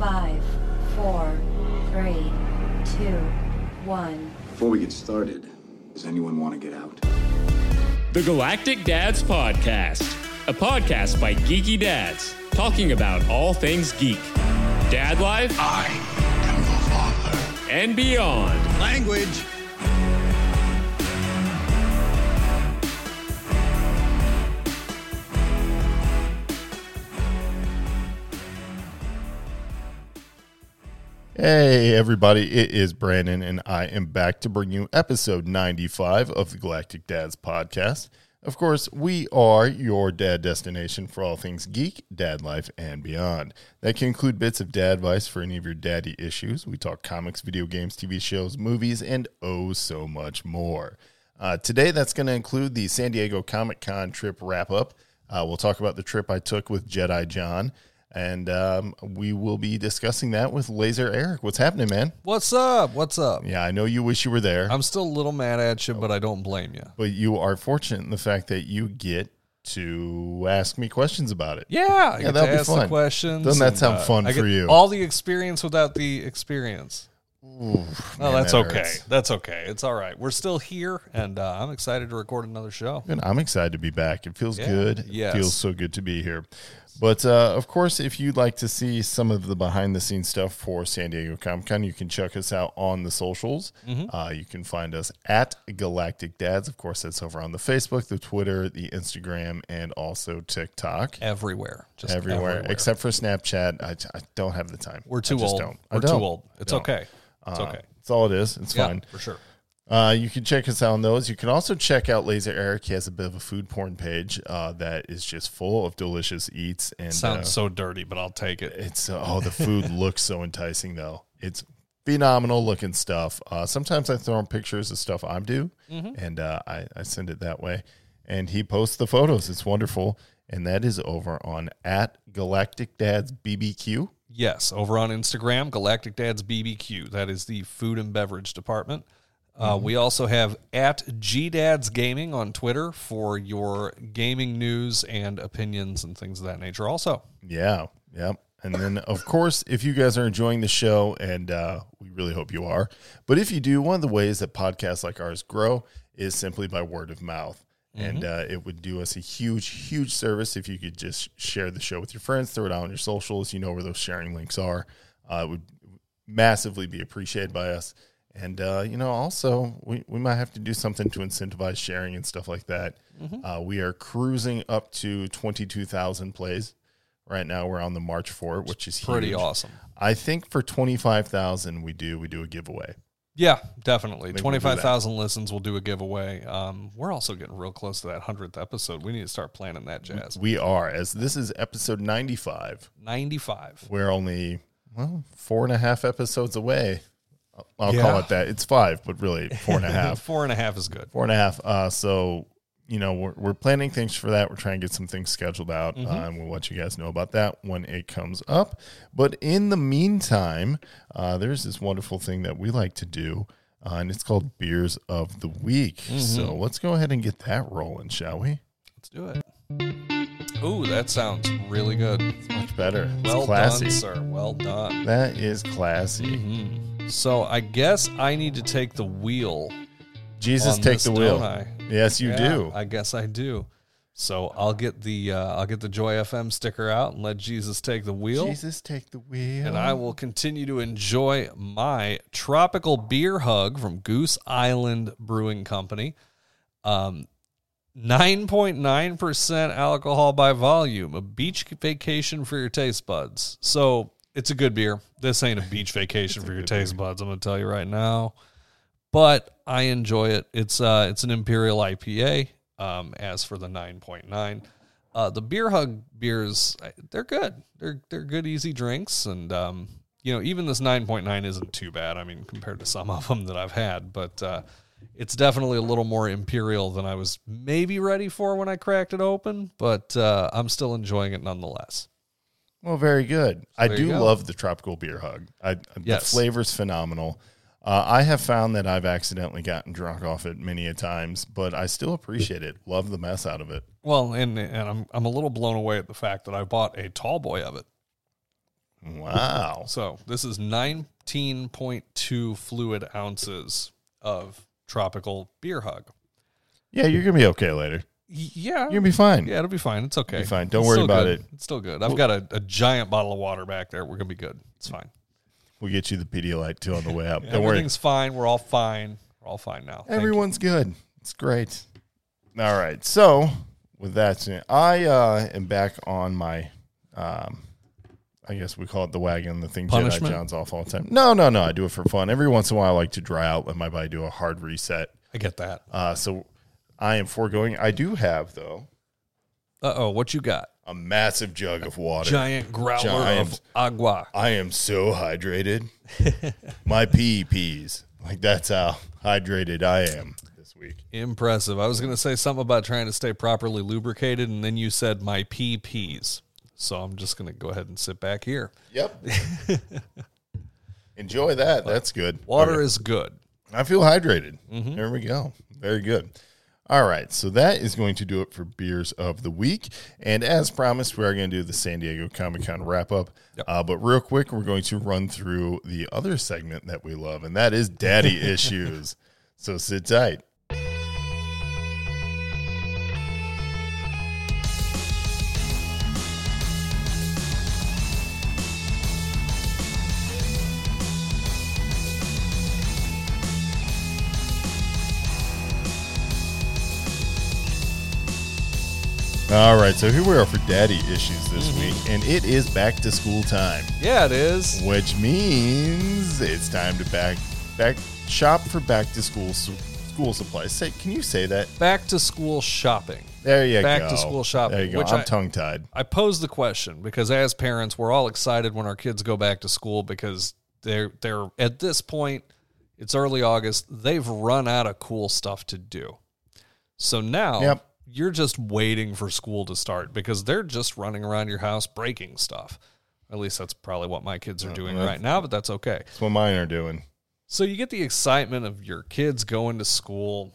Five, four, three, two, one. Before we get started, does anyone want to get out? The Galactic Dads Podcast, a podcast by geeky dads talking about all things geek, dad life, I am the father. and beyond. Language. Hey, everybody, it is Brandon, and I am back to bring you episode 95 of the Galactic Dads podcast. Of course, we are your dad destination for all things geek, dad life, and beyond. That can include bits of dad advice for any of your daddy issues. We talk comics, video games, TV shows, movies, and oh, so much more. Uh, today, that's going to include the San Diego Comic Con trip wrap up. Uh, we'll talk about the trip I took with Jedi John. And um, we will be discussing that with Laser Eric. What's happening, man? What's up? What's up? Yeah, I know you wish you were there, I'm still a little mad at you, but I don't blame you. but you are fortunate in the fact that you get to ask me questions about it. Yeah, Yeah, that'll be fun. questions. Doesn't that sound uh, fun I for you? All the experience without the experience. Man, Oh, that's that okay. That's okay. It's all right. We're still here, and uh, I'm excited to record another show. And I'm excited to be back. It feels Yeah. good. It feels so good to be here. But uh, of course, if you'd like to see some of the behind the scenes stuff for San Diego Comic Con, you can check us out on the socials. Mm-hmm. Uh, you can find us at Galactic Dads. Of course, that's over on the Facebook, the Twitter, the Instagram, and also TikTok. Everywhere, just Everywhere, except for Snapchat. I, I don't have the time. we're too just old. Don't. We're too old. It's okay. It's Uh, okay. That's all it is. It's Yeah, fine. for sure. Uh, you can check us out on those. You can also check out Laser Eric. He has a bit of a food porn page uh, that is just full of delicious eats. And Sounds uh, so dirty, but I'll take it. it's uh, oh, the food looks so enticing though. It's phenomenal looking stuff. Uh, sometimes I throw in pictures of stuff I do, Mm-hmm. and uh, I, I send it that way. And he posts the photos. It's wonderful, and that is over on at Galactic Dads BBQ. Yes, over on Instagram, Galactic Dads BBQ. That is the food and beverage department. Uh, Mm-hmm. We also have at GDads Gaming on Twitter for your gaming news and opinions and things of that nature. Also, Yeah, yep. And then, of course, if you guys are enjoying the show, and uh, we really hope you are, but if you do, one of the ways that podcasts like ours grow is simply by word of mouth. And uh, it would do us a huge, huge service if you could just share the show with your friends, throw it out on your socials. You know where those sharing links are. Uh, it would massively be appreciated by us. And, uh, you know, also, we, we might have to do something to incentivize sharing and stuff like that. Uh, we are cruising up to 22,000 plays. Right now, we're on the march for it, which is pretty huge. awesome. I think for 25,000, we do, we do a giveaway. Yeah, definitely. Twenty five thousand listens. We'll do a giveaway. Um, we're also getting real close to that hundredth episode. We need to start planning that jazz. We are, as this is episode 95. Ninety five. We're only, well, four and a half episodes away. I'll call it that. It's five, but really four and a half. Four and a half is good. four and a half. Uh, so you know we're, we're planning things for that. We're trying to get some things scheduled out, uh, and we'll let you guys know about that when it comes up. But in the meantime, uh, there's this wonderful thing that we like to do, uh, and it's called Beers of the Week. So let's go ahead and get that rolling, shall we? Let's do it. Ooh, that sounds really good. Much better. It's Well classy. done, sir. Well done. That is classy. Mm-hmm. So I guess I need to take the wheel. Jesus, take this, the wheel. I? Yes, you Yeah, do. I guess I do. So I'll get the uh, I'll get the Joy FM sticker out and let Jesus take the wheel. Jesus, take the wheel. and I will continue to enjoy my tropical beer hug from Goose Island Brewing Company. Um, 9.9% alcohol by volume, a beach vacation for your taste buds. So it's a good beer. This ain't a beach vacation for your taste buds, I'm going to tell you right now. But I enjoy it. It's uh, it's an Imperial IPA. Um, as for the 9.9, uh, the beer hug beers, they're good. They're they're good, easy drinks, and um, you know even this 9.9 isn't too bad. I mean, compared to some of them that I've had, but uh, it's definitely a little more imperial than I was maybe ready for when I cracked it open. But uh, I'm still enjoying it nonetheless. Well, very good. I do love the tropical beer hug. I, Yes. The flavor's phenomenal. Uh, I have found that I've accidentally gotten drunk off it many a times, but I still appreciate it. Love the mess out of it. Well, and and I'm I'm a little blown away at the fact that I bought a tall boy of it. Wow. So this is 19.2 fluid ounces of tropical beer hug. Yeah, you're gonna be okay later. Yeah. you'll be fine. yeah, it'll be fine. It's okay. Be fine. Don't It's worry about good. it. It's still good. I've got a, a giant bottle of water back there. We're gonna be good. It's fine. We'll get you the Pedialyte too on the way up. Don't worry. Everything's fine. We're all fine. We're all fine now. Everyone's good. It's great. All right. So with that, I uh, am back on my. Um, I guess we call it the wagon, the thing Jedi John's off all the time. No, no, no. I do it for fun. Every once in a while, I like to dry out, let my body do a hard reset. I get that. Uh, so I am foregoing. I do have though Uh oh, what you got? a massive jug of water. Giant growler Giant. of agua. I am so hydrated. my PEPs, like that's how hydrated I am this week. Impressive. I was going to say something about trying to stay properly lubricated, and then you said my PPs. So I'm just going to go ahead and sit back here. Yep. Enjoy that. That's good. Water Okay. is good. I feel hydrated. Mm-hmm. There we go. Very good. All right. So that is going to do it for beers of the week. And as promised, we are going to do the San Diego Comic Con wrap up. Yep. Uh, but real quick, we're going to run through the other segment that we love, and that is daddy issues. So sit tight. All right, so here we are for daddy issues this Mm-hmm. week, and it is back to school time, Yeah, it is. which means it's time to back back shop for back to school su- school supplies. Say, can you say that? Back to school shopping. There you Back go. Back to school shopping, There you go. which I'm tongue tied. I posed the question because as parents, we're all excited when our kids go back to school because they're they're at this point, it's early August, they've run out of cool stuff to do. So now Yep. You're just waiting for school to start because they're just running around your house breaking stuff. At least that's probably what my kids are doing right now, but that's okay. That's what mine are doing. So you get the excitement of your kids going to school,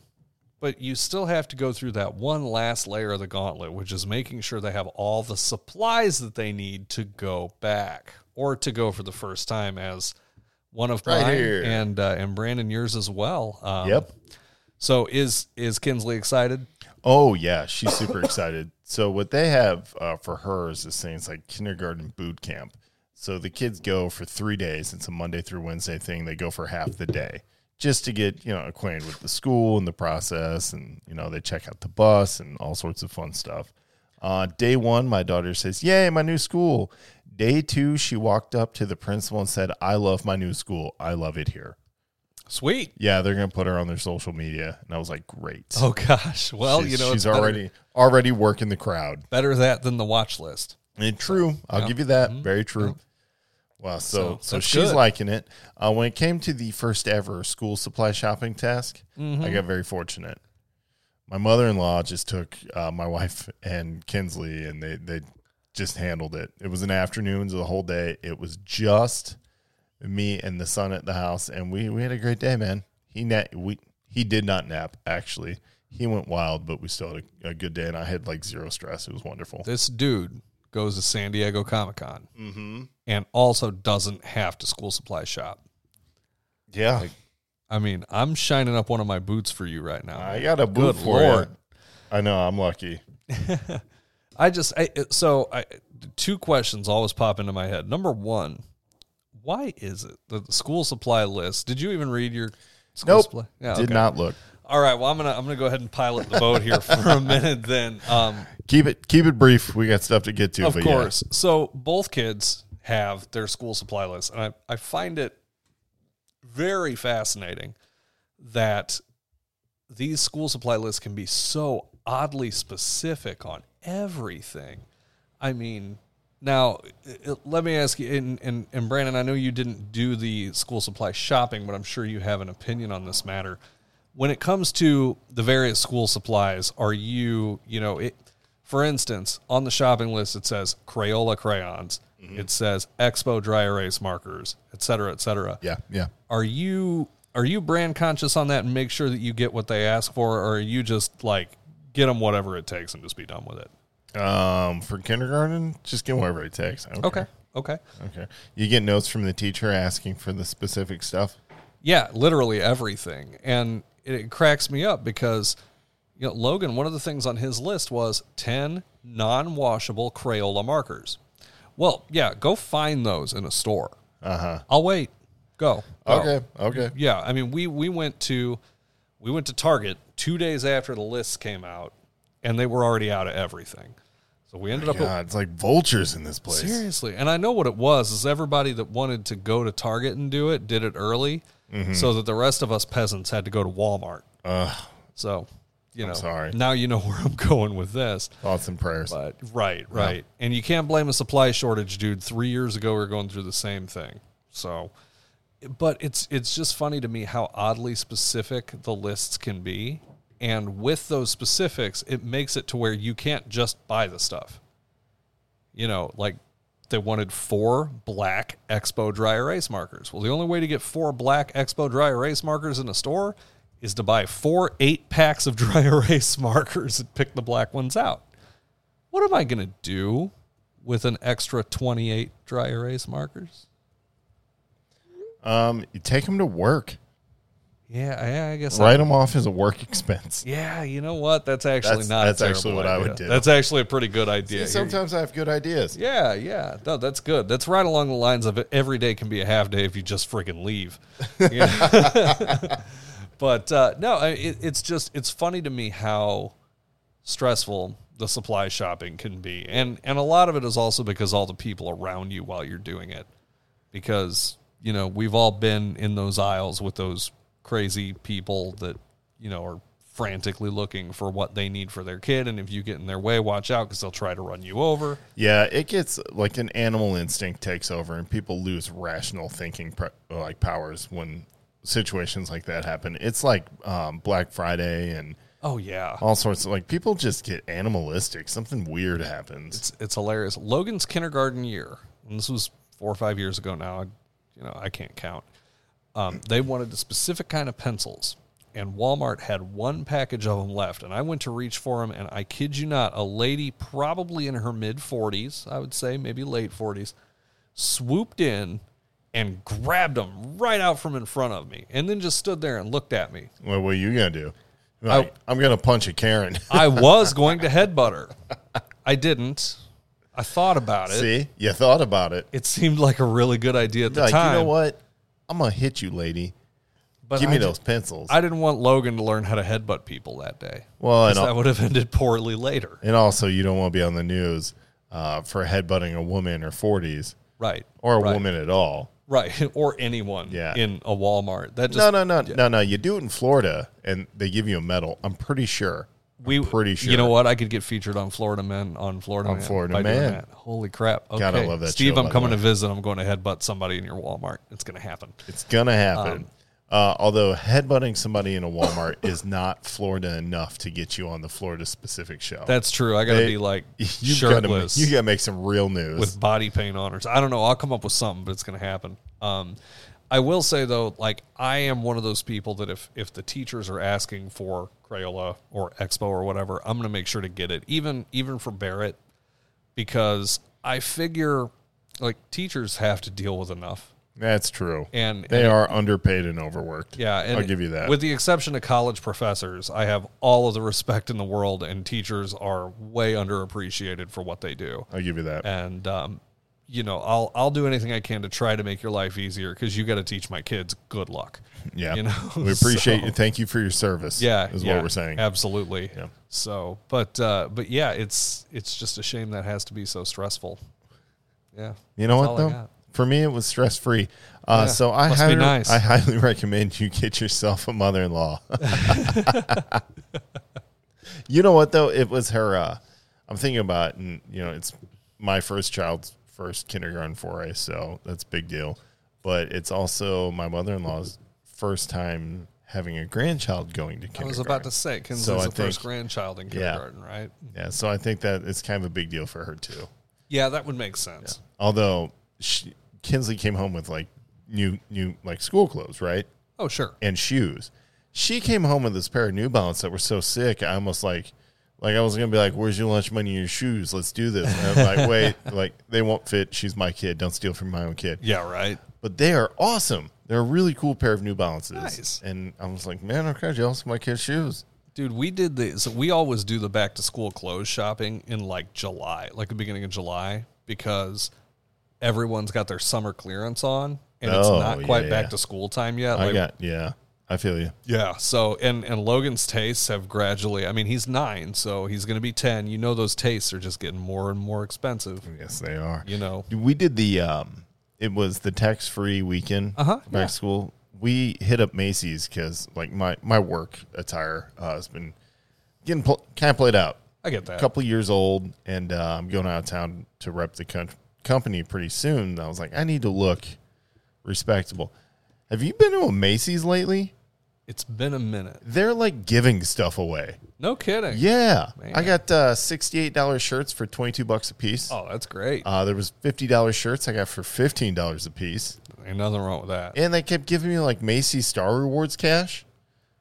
but you still have to go through that one last layer of the gauntlet, which is making sure they have all the supplies that they need to go back or to go for the first time as one of Right mine here. and uh, and Brandon yours as well. Um, Yep. So is is Kinsley excited? Oh yeah, she's super excited. So what they have uh, for her is this thing. It's like kindergarten boot camp. So the kids go for three days. It's a Monday through Wednesday thing. They go for half the day just to get you know acquainted with the school and the process, and you know they check out the bus and all sorts of fun stuff. Uh, day one, my daughter says, "Yay, my new school." Day two, she walked up to the principal and said, "I love my new school. I love it here." Sweet. Yeah, they're gonna put her on their social media, and I was like, "Great." Oh gosh. Well, she's, you know, she's better- already already working the crowd. better that than the watch list. And true, I'll Yeah. give you that. Very true. Wow, so So, so, she's good. liking it. Uh, when it came to the first ever school supply shopping task, Mm-hmm. I got very fortunate. My mother in law just took uh, my wife and Kinsley, and they they just handled it. It was an afternoon, the whole day. It was just me and the son at the house, and we we had a great day, man. He na- we he did not nap actually. He went wild, but we still had a, a good day, and I had like zero stress. It was wonderful. This dude goes to San Diego Comic Con mm-hmm. and also doesn't have to school supply shop. Yeah, I mean, I'm shining up one of my boots for you right now. I got a boot Good for Lord. you. I know. I'm lucky. I just I, so I two questions always pop into my head. Number one, why is it the school supply list? Did you even read your school Nope. supply? Yeah, Did okay. not look. All right, well I'm gonna I'm gonna go ahead and pilot the boat here for a minute. Then, um, Keep it keep it brief. We got stuff to get to. of but yeah. course. So both kids have their school supply list, and I I find it very fascinating that these school supply lists can be so oddly specific on everything. I mean, now uh, let me ask you, and, and, and Brandon, I know you didn't do the school supply shopping, but I'm sure you have an opinion on this matter. When it comes to the various school supplies, are you, you know, it, for instance, on the shopping list, it says Crayola crayons, it says Expo dry erase markers, et cetera, et cetera Yeah, yeah. are you are you brand conscious on that and make sure that you get what they ask for or are you just like get them whatever it takes and just be done with it Um, for kindergarten, just get whatever it takes. Okay. Okay. Okay. You get notes from the teacher asking for the specific stuff. Yeah, literally everything. And it, it cracks me up because you know, Logan, one of the things on his list was 10 non-washable Crayola markers. Well, yeah, go find those in a store. Uh-huh. I'll wait. Go. Go. Okay. Okay. Yeah, I mean, we we went to we went to Target 2 days after the list came out and they were already out of everything. So we ended up God, it's like vultures in this place. Seriously, and I know what it was. Is everybody that wanted to go to Target and do it did it early, mm-hmm. so that the rest of us peasants had to go to Walmart. Ugh. So, you know, sorry. Now you know where I'm going with this. Thoughts and prayers. But right, right, and you can't blame a supply shortage, dude. Three years ago, we were going through the same thing. So, but it's it's just funny to me how oddly specific the lists can be, and with those specifics, it makes it to where you can't just buy the stuff. You know, like they wanted four black Expo dry erase markers. Well, the only way to get four black Expo dry erase markers in a store is to buy four eight packs of dry erase markers and pick the black ones out. What am I going to do with an extra 28 dry erase markers? Um, you take them to work. Yeah, I, I guess. Write them off as a work expense. yeah, you know what? That's actually That's- not. a that's actually what I would do. That's actually a pretty good idea. Here- Sometimes I have good ideas. Yeah, yeah. No, that's good. That's right along the lines of every day can be a half day if you just freaking leave. But uh, no, it, it's just it's funny to me how stressful the supply shopping can be, and and a lot of it is also because all the people around you while you're doing it, because you know we've all been in those aisles with those crazy people that you know are frantically looking for what they need for their kid and if you get in their way watch out because they'll try to run you over Yeah, it gets like an animal instinct takes over, and people lose rational thinking pre- like powers when situations like that happen. It's like um, Black Friday and Oh yeah, all sorts of like people just get animalistic. Something weird happens. it's it's hilarious. Logan's kindergarten year, and this was four or five years ago now. I, you know, I can't count. Um, they wanted a specific kind of pencils, and Walmart had one package of them left. And I went to reach for them, and I kid you not, a lady probably in her mid forties, I would say, maybe late forties, swooped in and grabbed them right out from in front of me, and then just stood there and looked at me. Well, what are you gonna do? Like, I'm gonna punch a Karen. I was going to headbutt her. I didn't. I thought about it. See, you thought about it. It seemed like a really good idea at the like, time. you know what? I'm gonna hit you, lady. But Give me I those pencils. I didn't want Logan to learn how to headbutt people that day. well, and, al- that would have ended poorly later. and also, you don't want to be on the news uh, for headbutting a woman in her 40s Right. or a right, woman at all. Right. Or anyone Yeah. in a Walmart. That just no, no, no, no, no. You do it in Florida, and they give you a medal. I'm pretty sure. We pretty sure. You know what? I could get featured on Florida Men on Florida On Man Florida Man. Holy crap. Okay. I love that Steve, show, I'm coming to visit. I'm going to headbutt somebody in your Walmart. It's going to happen. It's gonna happen. Um, uh, although headbutting somebody in a Walmart is not Florida enough to get you on the Florida specific show. That's true. I got to be like to shirtless. you got to make some real news. with body paint on or I don't know. I'll come up with something, but it's going to happen. Um, I will say though, like I am one of those people that if if the teachers are asking for Crayola or Expo or whatever, I'm going to make sure to get it, even even for Barrett, because I figure like teachers have to deal with enough. That's true. And- they and- are underpaid and overworked. Yeah, and I'll give you that. With the exception of college professors, I have all of the respect in the world, and teachers are way underappreciated for what they do. I'll give you that. and um, you know I'll I'll do anything I can to try to make your life easier because you got to teach my kids good luck. yeah, you know we appreciate So, you. Thank you for your service. Yeah, is yeah, what we're saying. Absolutely. Yeah. So, but uh, but yeah, it's it's just a shame that has to be so stressful. Yeah. You know what though? For me, it was stress free. Uh, Yeah, so I highly, nice. I highly recommend you get yourself a mother in law. you know what though? It was her. Uh, I'm thinking about, and you know, it's my first child's first kindergarten foray, so that's a big deal. But it's also my mother in law's first time having a grandchild going to kindergarten. I was about to say, Kinsley's So the first grandchild in Yeah. kindergarten, right? Yeah, so I think that it's kind of a big deal for her too. Yeah, that would make sense. Although she, Kinsley came home with like new new like school clothes, right? Oh, sure. and shoes. She came home with this pair of New Balance that were so sick. I almost like Like I was gonna be like, "Where's your lunch money and your shoes? Let's do this." And I'm like, "Wait, like they won't fit. She's my kid. Don't steal from my own kid." Yeah, right. But they are awesome. They're a really cool pair of New Balances. Nice. And I was like, "Man, of jealous of my kid's shoes." Dude, we did the so we always do the back to school clothes shopping in like July, like the beginning of July, because everyone's got their summer clearance on and it's Oh, not quite yeah, back yeah. to school time yet. I Like, got yeah. I feel you. yeah. So and and Logan's tastes have gradually I mean, he's nine, so he's gonna be ten. You know those tastes are just getting more and more expensive. Yes, they are. You know. We did the um it was the tax free weekend Uh-huh, back yeah. school. We hit up Macy's because like my my work attire uh, has been getting pl- kind of played out. I get that. A couple years old, and uh, I'm going out of town to rep the co- company pretty soon. And I was like, I need to look respectable. Have you been to a Macy's lately? It's been a minute. They're like giving stuff away. No kidding. Yeah, Man. I got uh, sixty-eight dollars shirts for twenty-two bucks a piece. Oh, that's great. Uh, there was fifty dollars shirts I got for fifteen dollars a piece, Ain't nothing wrong with that. and they kept giving me like Macy's Star Rewards cash.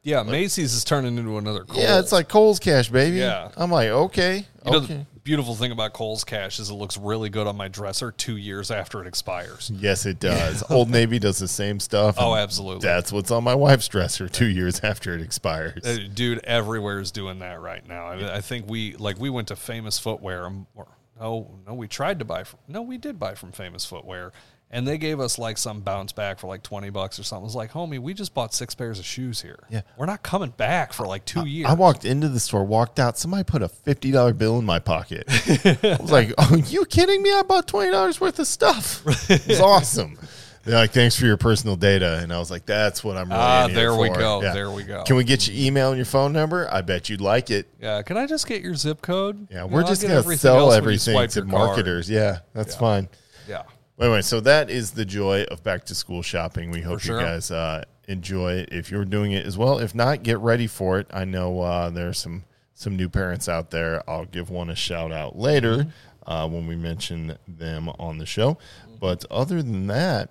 Yeah, Macy's is turning into another Kohl's. Yeah, it's like Kohl's cash, baby. Yeah. I'm like, okay, You know, okay. the beautiful thing about Kohl's Cash is it looks really good on my dresser two years after it expires. yes, it does. Old Navy does the same stuff. Oh, absolutely. That's what's on my wife's dresser two years after it expires. Uh, Dude, everywhere is doing that right now. I, I think we like we went to Famous Footwear. um, Or, no, no, we tried to buy from. No, we did buy from Famous Footwear, and they gave us like some bounce back for like twenty bucks or something. It was like, homie, we just bought six pairs of shoes here. Yeah. we're not coming back for like two years. I walked into the store, walked out. Somebody put a fifty dollar bill in my pocket. I was like, "Oh, you kidding me? I bought twenty dollars worth of stuff. It's awesome." They're like, "Thanks for your personal data," and I was like, "That's what I'm really." Ah, there we for." go, there we go. Can we get your email and your phone number? I bet you'd like it. yeah, can I just get your zip code? Yeah, You we're know, just gonna sell else when you everything to your card. marketers. Yeah, that's fine. Yeah. Anyway, so that is the joy of back to school shopping. We hope sure. you guys uh, enjoy it. If you're doing it as well, if not, get ready for it. I know uh, there are some some new parents out there. I'll give one a shout out later Mm-hmm. uh, when we mention them on the show. But other than that,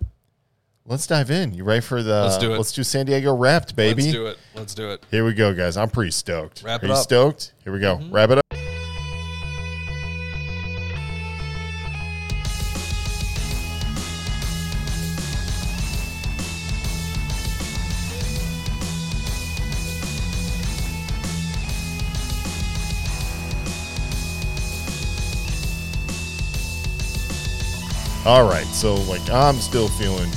let's dive in. You ready for the? Let's do it. Let's do San Diego Wrapped, baby. Let's do it. Let's do it. Here we go, guys. I'm pretty stoked. Wrap Are it you up. Mm-hmm. stoked? Here we go. Wrap it up. All right, so like I'm still feeling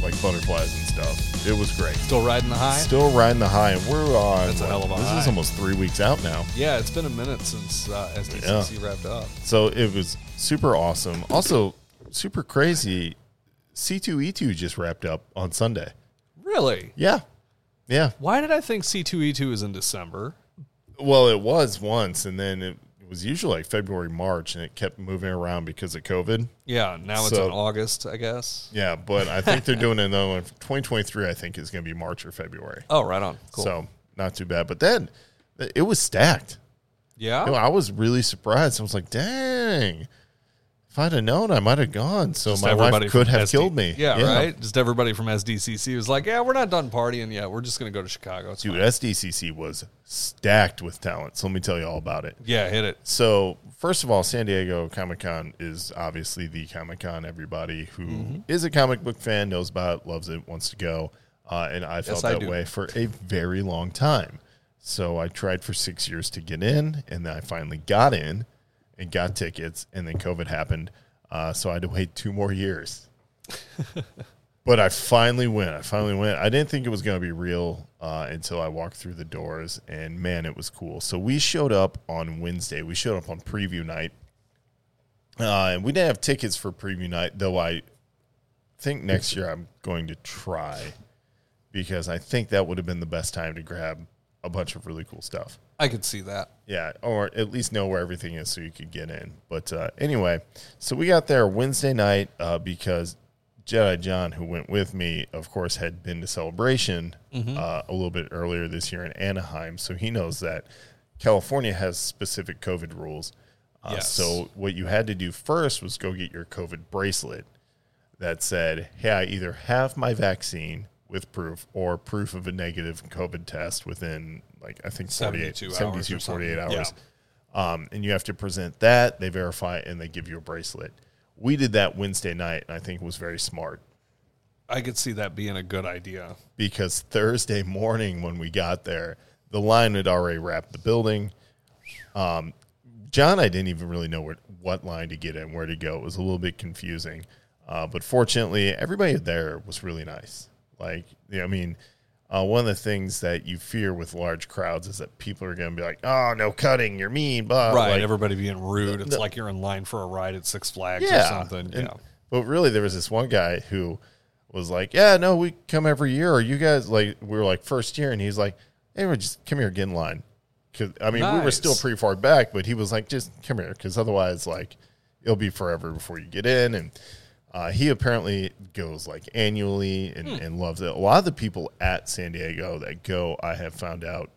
like butterflies and stuff. It was great. Still riding the high? Still riding the high, and we're on. That's a hell of a This high. is almost three weeks out now, Yeah, it's been a minute since uh, SDCC wrapped up. so it was super awesome. Also, super crazy. C2E2 just wrapped up on Sunday. Really? Yeah, yeah. Why did I think C2E2 is in December? Well, it was once, and then it was usually like February, March, and it kept moving around because of COVID. Yeah, now it's So- in August, I guess. Yeah, but I think they're doing another one. for 2023, I think, is going to be March or February. Oh, right on. Cool. So not too bad. But then it was stacked. yeah. You know, I was really surprised. I was like, dang. If I'd have known, I might have gone. So Just my wife could have SD killed me. Yeah, right. Just everybody from SDCC was like, "Yeah, we're not done partying yet. We're just going to go to Chicago." It's Dude, fine." SDCC was stacked with talent. So let me tell you all about it. Yeah, hit it. So, first of all, San Diego Comic Con is obviously the Comic Con everybody who is Mm-hmm. a comic book fan knows about, loves it, wants to go. Uh, and I felt I that do. way for a very long time. So, I tried for six years to get in, and then I finally got in and got tickets, and then COVID happened. Uh, so, I had to wait two more years. but I finally went. I finally went. I didn't think it was going to be real uh, until I walked through the doors, and man, it was cool. So we showed up on Wednesday. We showed up on preview night, uh, and we didn't have tickets for preview night, though. I think next year I'm going to try because I think that would have been the best time to grab a bunch of really cool stuff. I could see that. Yeah, or at least know where everything is so you could get in. But uh, anyway, so we got there Wednesday night uh, because Jedi John, who went with me, of course, had been to Celebration uh, a little bit earlier this year in Anaheim. So he knows that California has specific COVID rules. Uh, Yes. So what you had to do first was go get your COVID bracelet that said, hey, I either have my vaccine with proof or proof of a negative COVID test within, like, I think 48, 72 hours 72, or something. 48 hours. Um, and you have to present that, they verify it, and they give you a bracelet. We did that Wednesday night, and I think it was very smart I could see that being a good idea. because Thursday morning when we got there, the line had already wrapped the building. Um, John, I didn't even really know where, what line to get in, where to go. It was a little bit confusing, uh, but fortunately, everybody there was really nice. Like, yeah, I mean, uh, one of the things that you fear with large crowds is that people are going to be like, "Oh, no cutting, you're mean," blah. Right. Like, everybody being rude. It's the- like you're in line for a ride at Six Flags yeah, or something. And- yeah. But really, there was this one guy who was like, "Yeah, no, we come every year. Are you guys like we were like first year?" And he's like, "Hey, just come here, get in line." Because I mean, we were still pretty far back, but he was like, "Just come here," because otherwise, like, it'll be forever before you get in. And uh, he apparently goes like annually and, Hmm. and loves it. A lot of the people at San Diego that go, I have found out,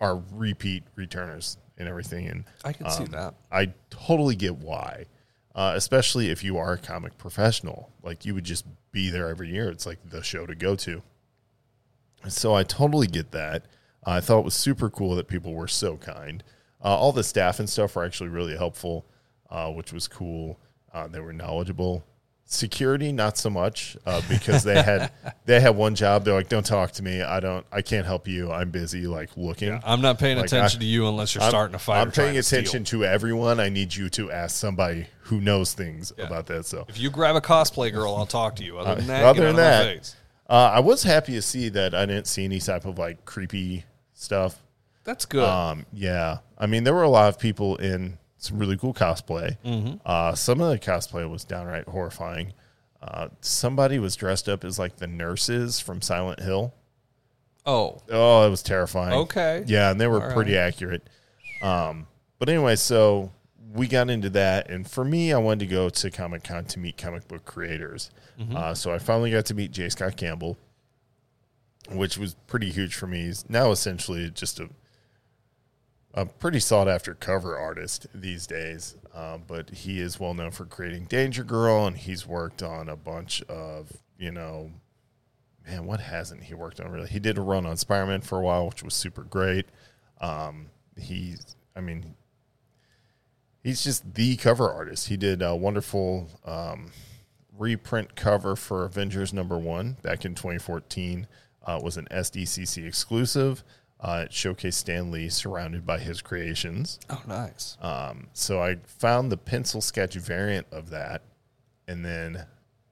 are repeat returners and everything. And I can see um, that. I totally get why, uh, especially if you are a comic professional. Like you would just be there every year. It's like the show to go to. So I totally get that. I thought it was super cool that people were so kind. Uh, all the staff and stuff were actually really helpful, uh, which was cool. Uh, they were knowledgeable. Security, not so much, uh, because they had they had one job. They're like, "Don't talk to me. I don't. I can't help you. I'm busy, like looking." I'm not paying Like, attention I- to you unless you're I'm- starting a fight. I'm or trying paying to steal. attention to everyone. I need you to ask somebody who knows things Yeah. about that. So, If you grab a cosplay girl, I'll talk to you. Other than that, other get than out of my that, face. uh, I was happy to see that I didn't see any type of like creepy stuff. that's good. Um, yeah, I mean there were a lot of people in some really cool cosplay. Mm-hmm. Uh, some of the cosplay was downright horrifying. Uh, somebody was dressed up as like the nurses from Silent Hill. oh, Oh, it was terrifying. Okay. Yeah, and they were All pretty accurate. Um, but anyway, so we got into that, and for me, I wanted to go to Comic Con to meet comic book creators. Mm-hmm. Uh, so I finally got to meet J. Scott Campbell, which was pretty huge for me. He's now essentially just a a pretty sought after cover artist these days. Um, but he is well known for creating Danger Girl, and he's worked on a bunch of you know man, what hasn't he worked on really? He did a run on Spider Man for a while, which was super great. Um, he's, I mean, he's just the cover artist. He did a wonderful um, reprint cover for Avengers number one back in 2014. Uh, was an SDCC exclusive. Uh, it showcased Stan Lee surrounded by his creations. oh, nice. Um, so I found the pencil sketch variant of that, and then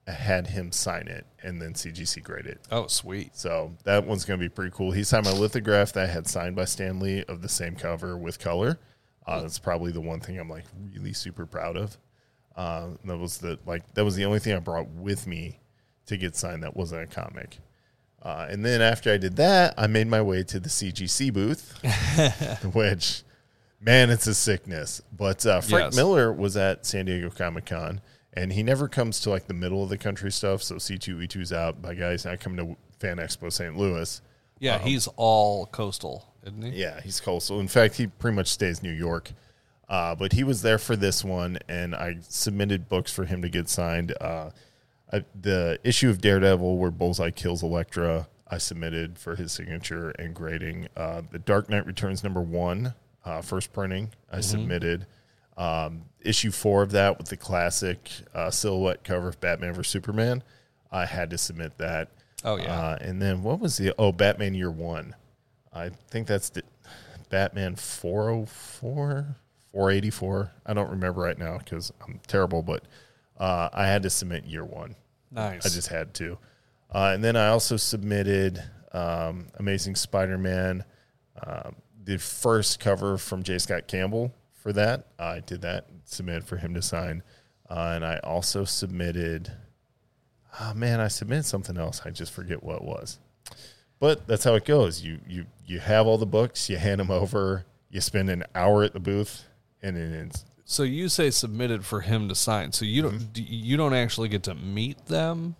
I had him sign it, and then CGC grade it. oh, sweet. So that one's going to be pretty cool. He signed my lithograph that I had signed by Stan Lee of the same cover with color. Uh, that's probably the one thing I'm like really super proud of. Uh, that was the like that was the only thing I brought with me to get signed that wasn't a comic. Uh, and then after I did that, I made my way to the CGC booth, which, man, it's a sickness. But uh, Frank Yes. Miller was at San Diego Comic Con, and he never comes to like the middle of the country stuff. So C2E2's out. By guys not coming to Fan Expo St. Louis. Yeah, he's all coastal, isn't he? Yeah, he's coastal. In fact, he pretty much stays New York. Uh, but he was there for this one, and I submitted books for him to get signed. Uh, I, the issue of Daredevil where Bullseye kills Elektra, I submitted for his signature and grading. Uh, the Dark Knight Returns number one, uh, first printing, I submitted. Um, issue four of that with the classic uh, silhouette cover of Batman vs Superman, I had to submit that. Oh, yeah. Uh, and then what was the oh Batman Year One? I think that's the Batman 404, 484. I don't remember right now because I'm terrible, but uh, I had to submit Year One. Nice. I just had to. Uh, and then I also submitted um, Amazing Spider Man, uh, the first cover from J. Scott Campbell for that. I did that, submitted for him to sign. Uh, and I also submitted, oh man, I submitted something else. I just forget what it was. But that's how it goes. You you you have all the books, you hand them over, you spend an hour at the booth, and then it's So you say submitted for him to sign. So you Mm-hmm. don't do- you don't actually get to meet them.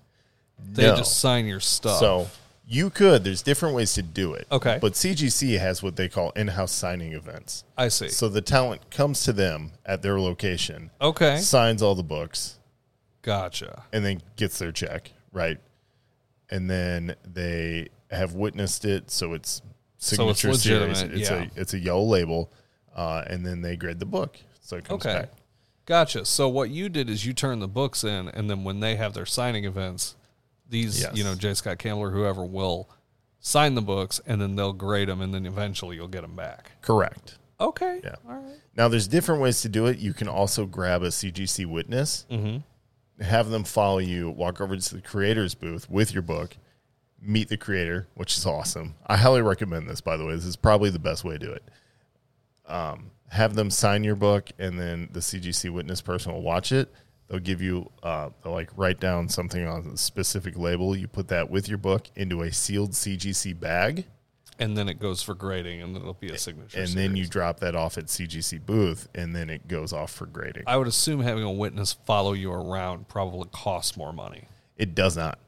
They No. just sign your stuff. So you could. There's different ways to do it. Okay. But CGC has what they call in-house signing events. I see. So the talent comes to them at their location, okay, signs all the books, gotcha. and then gets their check, right? And then they have witnessed it, so it's So it's signature series. It's yeah. a it's a yellow label. uh, and then they grade the book. So it comes Okay. back. Gotcha. So what you did is you turn the books in, and then when they have their signing events, these Yes. you know J. Scott Campbell or whoever will sign the books, and then they'll grade them, and then eventually you'll get them back. Correct. Okay. Yeah. All right. Now, there's different ways to do it. You can also grab a CGC witness, Mm-hmm. have them follow you, walk over to the creator's booth with your book, meet the creator, which is awesome. I highly recommend this, by the way. This is probably the best way to do it. Um, have them sign your book, and then the CGC witness person will watch it. They'll give you, uh, they'll like write down something on a specific label. You put that with your book into a sealed CGC bag. And then it goes for grading, and then it'll be a signature. and then you drop that off at CGC booth, and then it goes off for grading. I would assume having a witness follow you around probably costs more money. It does not.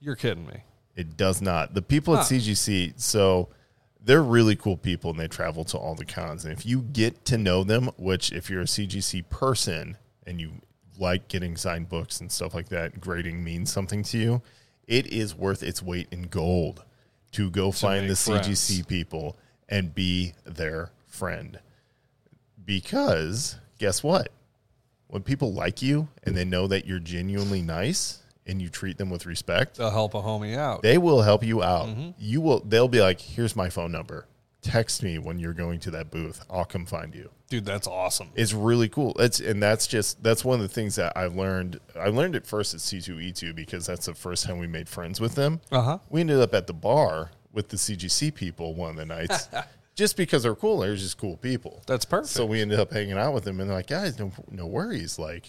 You're kidding me. It does not. The people at CGC, so they're really cool people, and they travel to all the cons. And if you get to know them, which if you're a CGC person and you like getting signed books and stuff like that, grading means something to you. It is worth its weight in gold to go find the make CGC people and be their friend. Because guess what? When people like you and they know that you're genuinely nice and you treat them with respect, They'll help a homie out. they will help you out. Mm-hmm. You will they'll be like, "Here's my phone number. Text me when you're going to that booth. I'll come find you." Dude, that's awesome. It's really cool. It's and that's just that's one of the things that I learned. I learned it first at C2E2 because that's the first time we made friends with them. Uh-huh. We ended up at the bar with the CGC people one of the nights. just because they're cool, they're just cool people. That's perfect. So we ended up hanging out with them, and they're like, "Guys, no, no worries. Like,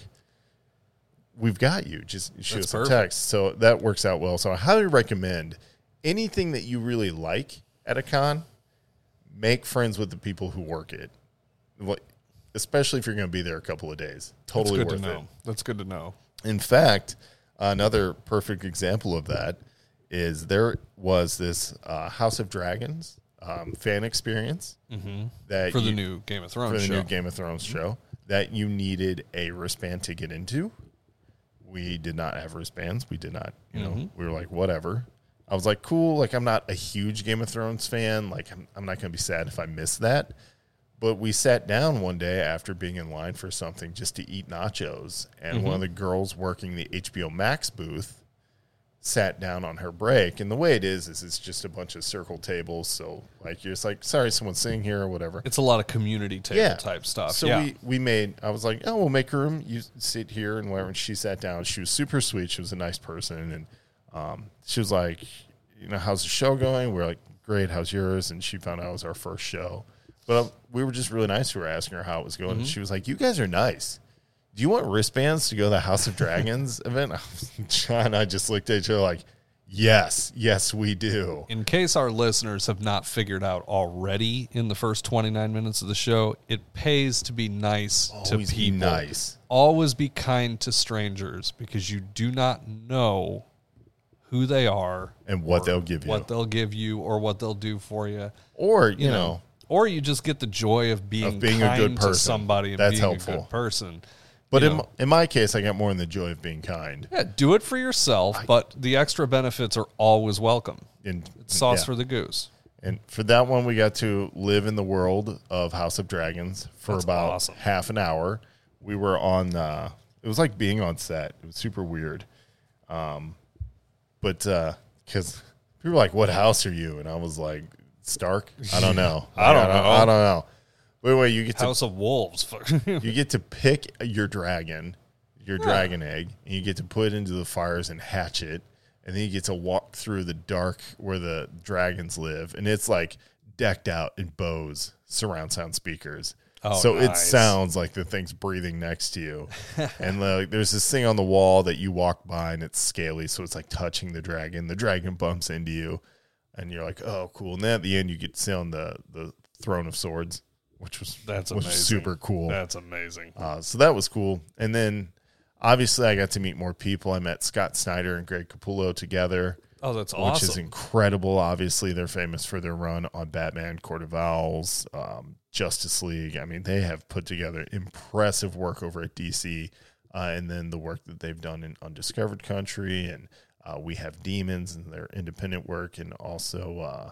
we've got you. Just shoot That's us a text." So that works out well. So I highly recommend anything that you really like at a con. Make friends with the people who work it, especially if you're going to be there a couple of days. Totally good to worth it. That's good to know. In fact, another perfect example of that is there was this uh, House of Dragons um, fan experience that Mm-hmm. For the new Game of Thrones for the show. new Game of Thrones show that you needed a wristband to get into. We did not have wristbands. We did not, you know, Mm-hmm. we were like, whatever. I was like, cool. Like, I'm not a huge Game of Thrones fan. Like, I'm, I'm not going to be sad if I miss that. But we sat down one day after being in line for something just to eat nachos. And one of the girls working the HBO Max booth sat down on her break. And the way it is, is it's just a bunch of circle tables. So, like, you're just like, sorry, someone's sitting here or whatever. It's a lot of community table type stuff. So yeah. we we made. I was like, oh, we'll make room. You sit here and whatever. And she sat down. She was super sweet. She was a nice person, and um, she was like, you know, how's the show going? We are like, great. How's yours? And she found out it was our first show, but we were just really nice. We were asking her how it was going. Mm-hmm. And she was like, you guys are nice. Do you want wristbands to go to the House of Dragons event? John and I just looked at each other like, yes, yes, we do. in case our listeners have not figured out already in the first 29 minutes of the show, it pays to be nice Always to be people. nice. Always be kind to strangers because you do not know who they are And what they'll give you. what they'll give you, or what they'll do for you. Or you, You know know, or you just get the joy of being, Of being a good to person. somebody and That's being helpful. a good person. But in, know. in my case, I got more in the joy of being kind. Yeah, do it for yourself, but the extra benefits are always welcome. And Sauce yeah. for the goose. and for that one, we got to live in the world of House of Dragons for That's about awesome. half an hour. We were on. Uh, it was like being on set. It was super weird. Um, but because people were like, "What house are you?" and I was like, "Stark." I don't know. I don't know. I don't know. Wait, wait. You get to House of Wolves. you get to pick your dragon, your dragon egg, and you get to put it into the fires and hatch it, and then you get to walk through the dark where the dragons live, and it's like decked out in Bose, surround sound speakers. Oh, so it sounds like the thing's breathing next to you, and like there's this thing on the wall that you walk by, and it's scaly, so it's like touching the dragon. The dragon bumps into you, and you're like, "Oh, cool!" And then at the end, you get to sit on the the throne of swords, which was That's was amazing. super cool. That's amazing. Uh, so that was cool. And then obviously I got to meet more people. I met Scott Snyder and Greg Capullo together, Oh, that's awesome! which is incredible. Obviously, they're famous for their run on Batman, Court of Owls, um, Justice League. I mean, they have put together impressive work over at DC. Uh, and then the work that they've done in Undiscovered Country and uh, We Have Demons and their independent work. And also uh,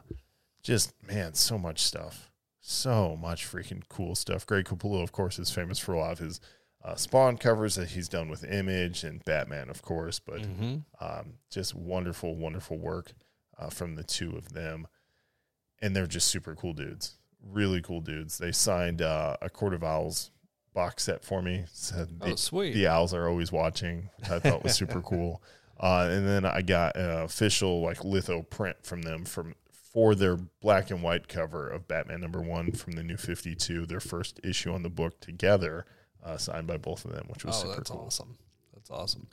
just, man, so much stuff. So much freaking cool stuff. Greg Capullo, of course, is famous for a lot of his uh, Spawn covers that he's done with Image and Batman, of course, but um, just wonderful, wonderful work uh, from the two of them. And they're just super cool dudes. Really cool dudes. They signed uh, a Court of Owls box set for me. Said Oh, the, sweet. the owls are always watching. which I thought was super cool. Uh, and then I got an official like litho print from them from for their black and white cover of Batman number one from the new Fifty Two, their first issue on the book together, uh, signed by both of them, which was Oh, super that's cool. awesome. That's awesome.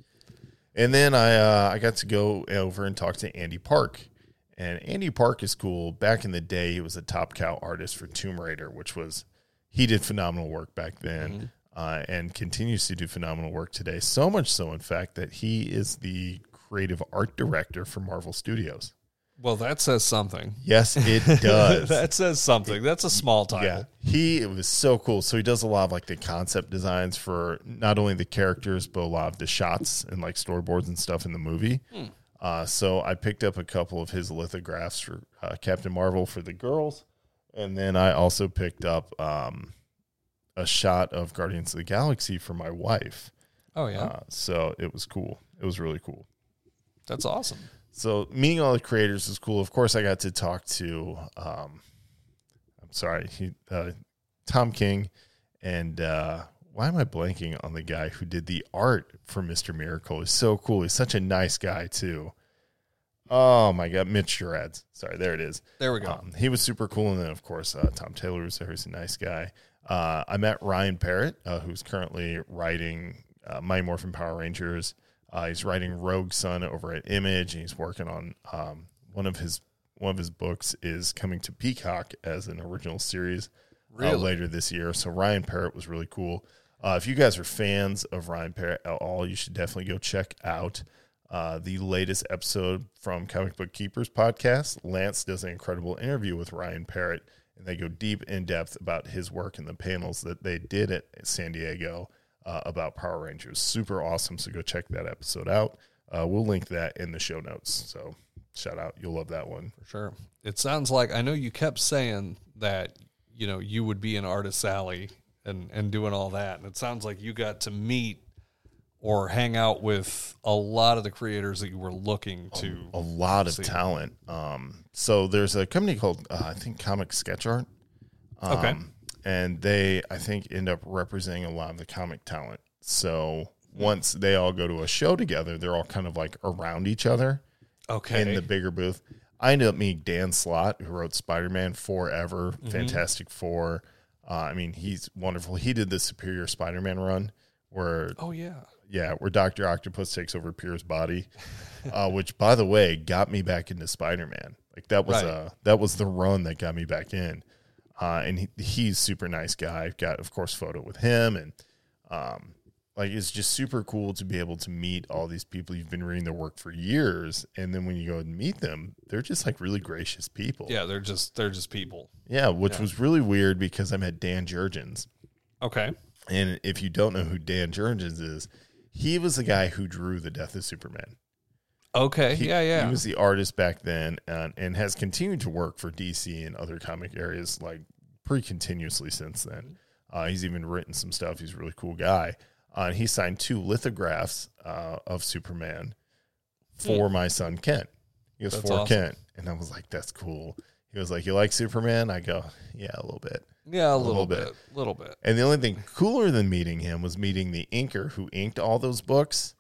And then I uh, I got to go over and talk to Andy Park. And Andy Park is cool. Back in the day, he was a top cow artist for Tomb Raider, which was he did phenomenal work back then, uh, and continues to do phenomenal work today. So much so, in fact, that he is the creative art director for Marvel Studios. Well, that says something. Yes, it does. that says something. That's a small title. Yeah, he it was so cool. So he does a lot of like the concept designs for not only the characters but a lot of the shots and like storyboards and stuff in the movie. Uh, so I picked up a couple of his lithographs for uh, Captain Marvel for the girls, and then I also picked up um, a shot of Guardians of the Galaxy for my wife. Oh yeah, Uh, so it was cool. It was really cool. that's awesome. So meeting all the creators was cool. Of course, I got to talk to, um, I'm sorry, he, uh, Tom King, and uh, why am I blanking on the guy who did the art for Mister Miracle? He's so cool. He's such a nice guy too. Oh my God, Mitch Gerads. Sorry, there it is. There we go. Um, he was super cool, and then of course uh, Tom Taylor was there. He's a nice guy. Uh, I met Ryan Parrott, uh, who's currently writing uh, Mighty Morphin Power Rangers. Uh, he's writing Rogue Sun over at Image, and he's working on um, one of his one of his books is coming to Peacock as an original series uh, later this year. So Ryan Parrott was really cool. Uh, if you guys are fans of Ryan Parrott at all, you should definitely go check out uh, the latest episode from Comic Book Keepers podcast. Lance does an incredible interview with Ryan Parrott, and they go deep in depth about his work and the panels that they did at San Diego uh, about Power Rangers. Super awesome. So go check that episode out. Uh, we'll link that in the show notes. So shout out. You'll love that one. For sure. It sounds like I know you kept saying that you know you would be an Artist Alley and and doing all that, and it sounds like you got to meet or hang out with a lot of the creators that you were looking to. a lot of talent. Um, so there's a company called uh, I think Comic Sketch Art. Um, Okay. And they I think end up representing a lot of the comic talent. So once they all go to a show together, they're all kind of like around each other Okay. in the bigger booth. I ended up meeting Dan Slott, who wrote Spider Man Forever, Mm-hmm. Fantastic Four. Uh, I mean, he's wonderful. He did the Superior Spider Man run where oh yeah. yeah, where Doctor Octopus takes over Peter's body, uh, which by the way got me back into Spider Man. Like that was Right. uh that was the run that got me back in. Uh, and he, he's super nice guy. I've got of course photo with him, and um, like it's just super cool to be able to meet all these people you've been reading their work for years, and then when you go and meet them, they're just like really gracious people. Yeah, they're just they're just people. yeah, which was really weird because I met Dan Jurgens, Okay. and if you don't know who Dan Jurgens is, he was the guy who drew the Death of Superman. Okay. He, yeah, yeah. He was the artist back then and, and has continued to work for DC and other comic areas like pretty continuously since then. Uh, he's even written some stuff. He's a really cool guy. Uh, and he signed two lithographs uh, of Superman for my son Kent. He goes. That's for awesome. Kent. And I was like, that's cool. He was like, You like Superman? I go, Yeah, a little bit. yeah, a little little, bit. bit. A little bit. And the only thing cooler than meeting him was meeting the inker who inked all those books,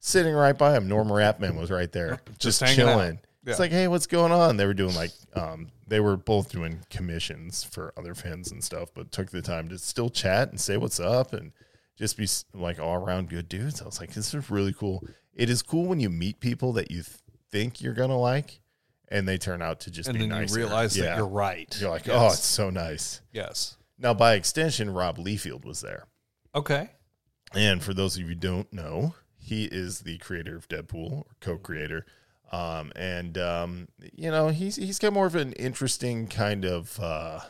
sitting right by him. Norm Rapmund was right there, just, Just chilling. It's like, hey, what's going on? They were doing like, um, they were both doing commissions for other fans and stuff, but took the time to still chat and say what's up and just be like all around good dudes. I was like, this is really cool. It is cool when you meet people that you th- think you're gonna like, and they turn out to just And be then you realize Yeah. that you're right. You're like, Yes. oh, it's so nice. yes. Now, by extension, Rob Liefeld was there. Okay. And for those of you who don't know, he is the creator of Deadpool or co-creator. Um, and um, you know, he's he's got more of an interesting kind of uh,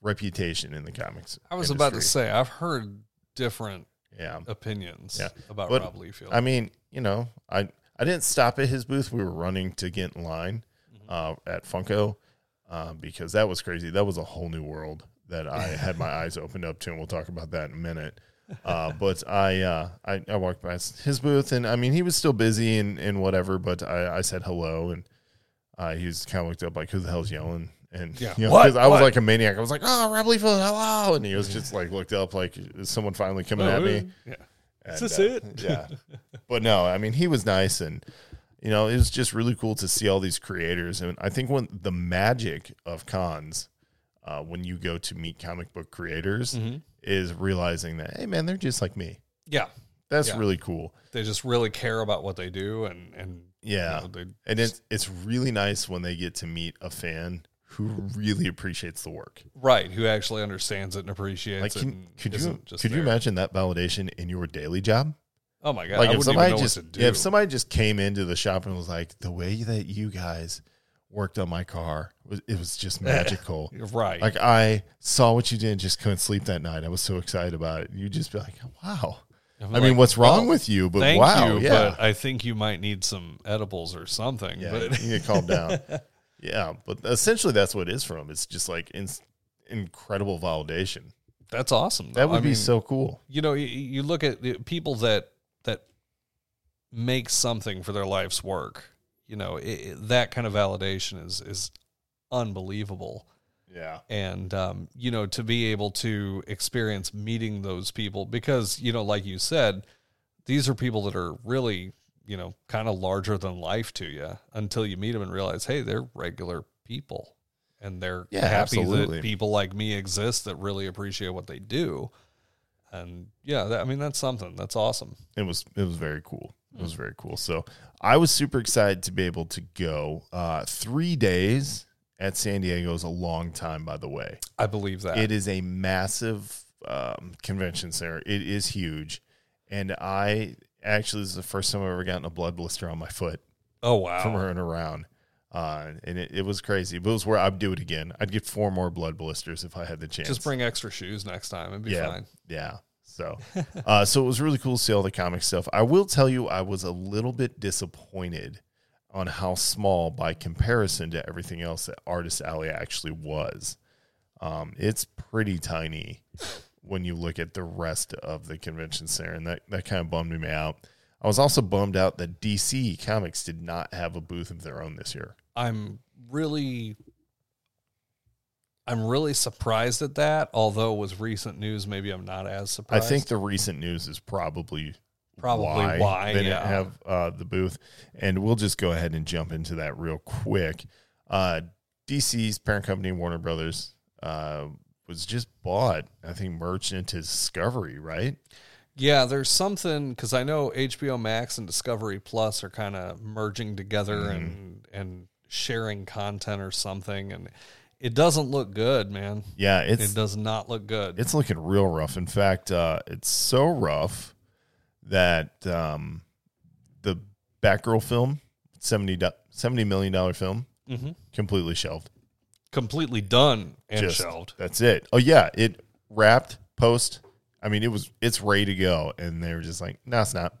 reputation in the comics. I was about to say I've heard different yeah. opinions Yeah. about But, Rob Liefeld. I mean, you know, I I didn't stop at his booth. We were running to get in line Mm-hmm. uh, at Funko. uh, because that was crazy. That was a whole new world that I had my eyes opened up to, and we'll talk about that in a minute. Uh, but I, uh, I I walked past his booth, and I mean he was still busy and, and whatever. But I, I said hello, and uh, he was kind of looked up like, "Who the hell's yelling?" And Yeah. you know, What? 'cause I was What? like a maniac. I was like, "Oh, Rob Liefeld, hello!" And he was just like looked up like, "Is someone finally coming at me?" Yeah. And, Is this uh, it? yeah. But no, I mean, he was nice. And, you know, it was just really cool to see all these creators. And I think when the magic of cons, uh, when you go to meet comic book creators, Mm-hmm. Is realizing that, hey, man, they're just like me. Yeah. That's Yeah. really cool. They just really care about what they do and and Yeah. you know, and it's, it's really nice when they get to meet a fan who really appreciates the work. right who actually understands it and appreciates Like, it. can, and could you could you imagine that validation in your daily job? Oh my god! like I if somebody just what to do. yeah, if somebody just came into the shop and was like the way that you guys worked on my car. It was just magical. Right, like i saw what you did and just couldn't sleep that night. I was so excited about it. You just be like wow. I'm i mean like, what's wrong well, with you but wow you, yeah. but I think you might need some edibles or something. yeah but you need to calm down. Yeah but essentially that's what it is from. It's just like in, incredible validation. That's awesome. that would I be mean, so cool. you know, you, you look at the people that that make something for their life's work. You know, it, it- that kind of validation is is unbelievable. yeah and um, you know to be able to experience meeting those people because you know like you said these are people that are really you know kind of larger than life to you until you meet them and realize hey they're regular people and they're Yeah, happy absolutely. that people like me exist that really appreciate what they do and yeah that, i mean that's something that's awesome it was it was very cool. It was very cool. So I was super excited to be able to go. Uh, three days at San Diego is a long time, by the way. i believe that It is a massive um, convention center. It is huge, and I actually this is the first time I've ever gotten a blood blister on my foot oh wow from running around. Uh, and it, it was crazy. But it was where I'd do it again. I'd get four more blood blisters if I had the chance. just bring extra shoes next time and be yeah, fine Yeah. So, uh, so it was really cool to see all the comic stuff. I will tell you, I was a little bit disappointed on how small, by comparison to everything else, that Artist Alley actually was. Um, it's pretty tiny when you look at the rest of the convention center, and that that kind of bummed me out. I was also bummed out that DC Comics did not have a booth of their own this year. I'm really I'm really surprised at that. Although with recent news, maybe I'm not as surprised. I think the recent news is probably Probably why, they didn't yeah. have uh, the booth, and we'll just go ahead and jump into that real quick. Uh, DC's parent company, Warner Brothers, uh, was just bought. I think merged into Discovery, right? yeah, there's something because I know HBO Max and Discovery Plus are kind of merging together Mm-hmm. and and sharing content or something, and it doesn't look good, man. Yeah, it's it does not look good. it's looking real rough. In fact, uh, it's so rough that um, the Batgirl film, 70, $70 million film, Mhm. completely shelved. completely done and Just- shelved. That's it. Oh yeah, it wrapped post. I mean, it was it's ready to go, and they were just like, "No, it's not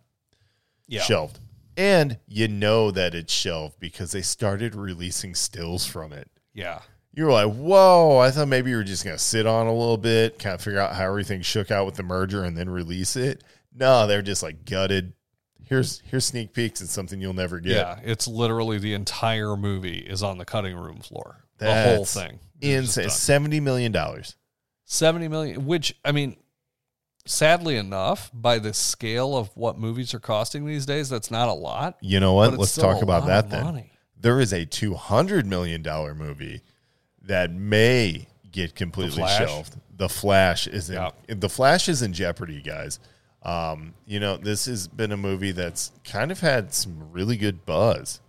Yeah, shelved." And you know that it's shelved because they started releasing stills from it. yeah. You were like, "Whoa!" I thought maybe you were just gonna sit on a little bit, kind of figure out how everything shook out with the merger, and then release it. No, they're just like gutted. Here's here's sneak peeks and something you'll never get. Yeah, it's literally the entire movie is on the cutting room floor. the whole thing. Insane. Seventy million dollars. 70 million, which I mean, sadly enough, by the scale of what movies are costing these days, that's not a lot. You know what? Let's talk about that then. money. there is a two hundred million dollar movie that may get completely Flash? shelved. The Flash is in Yeah. the Flash is in jeopardy, guys. Um, you know, this has been a movie that's kind of had some really good buzz,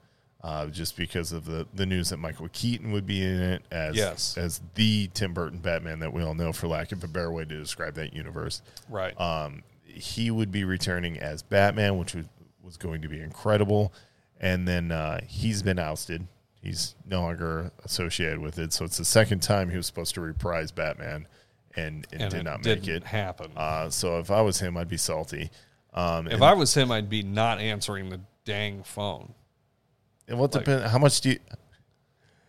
uh, just because of the the news that Michael Keaton would be in it as Yes. as the Tim Burton Batman that we all know, for lack of a better way to describe that universe Right. um, he would be returning as Batman, which was, was going to be incredible. And then uh, he's been ousted. He's no longer associated with it. So it's the second time he was supposed to reprise Batman and, and, and did it not make it. happen. Uh, so if I was him, I'd be salty. Um, if I was him, I'd be not answering the dang phone. and what like- depend? How much do you?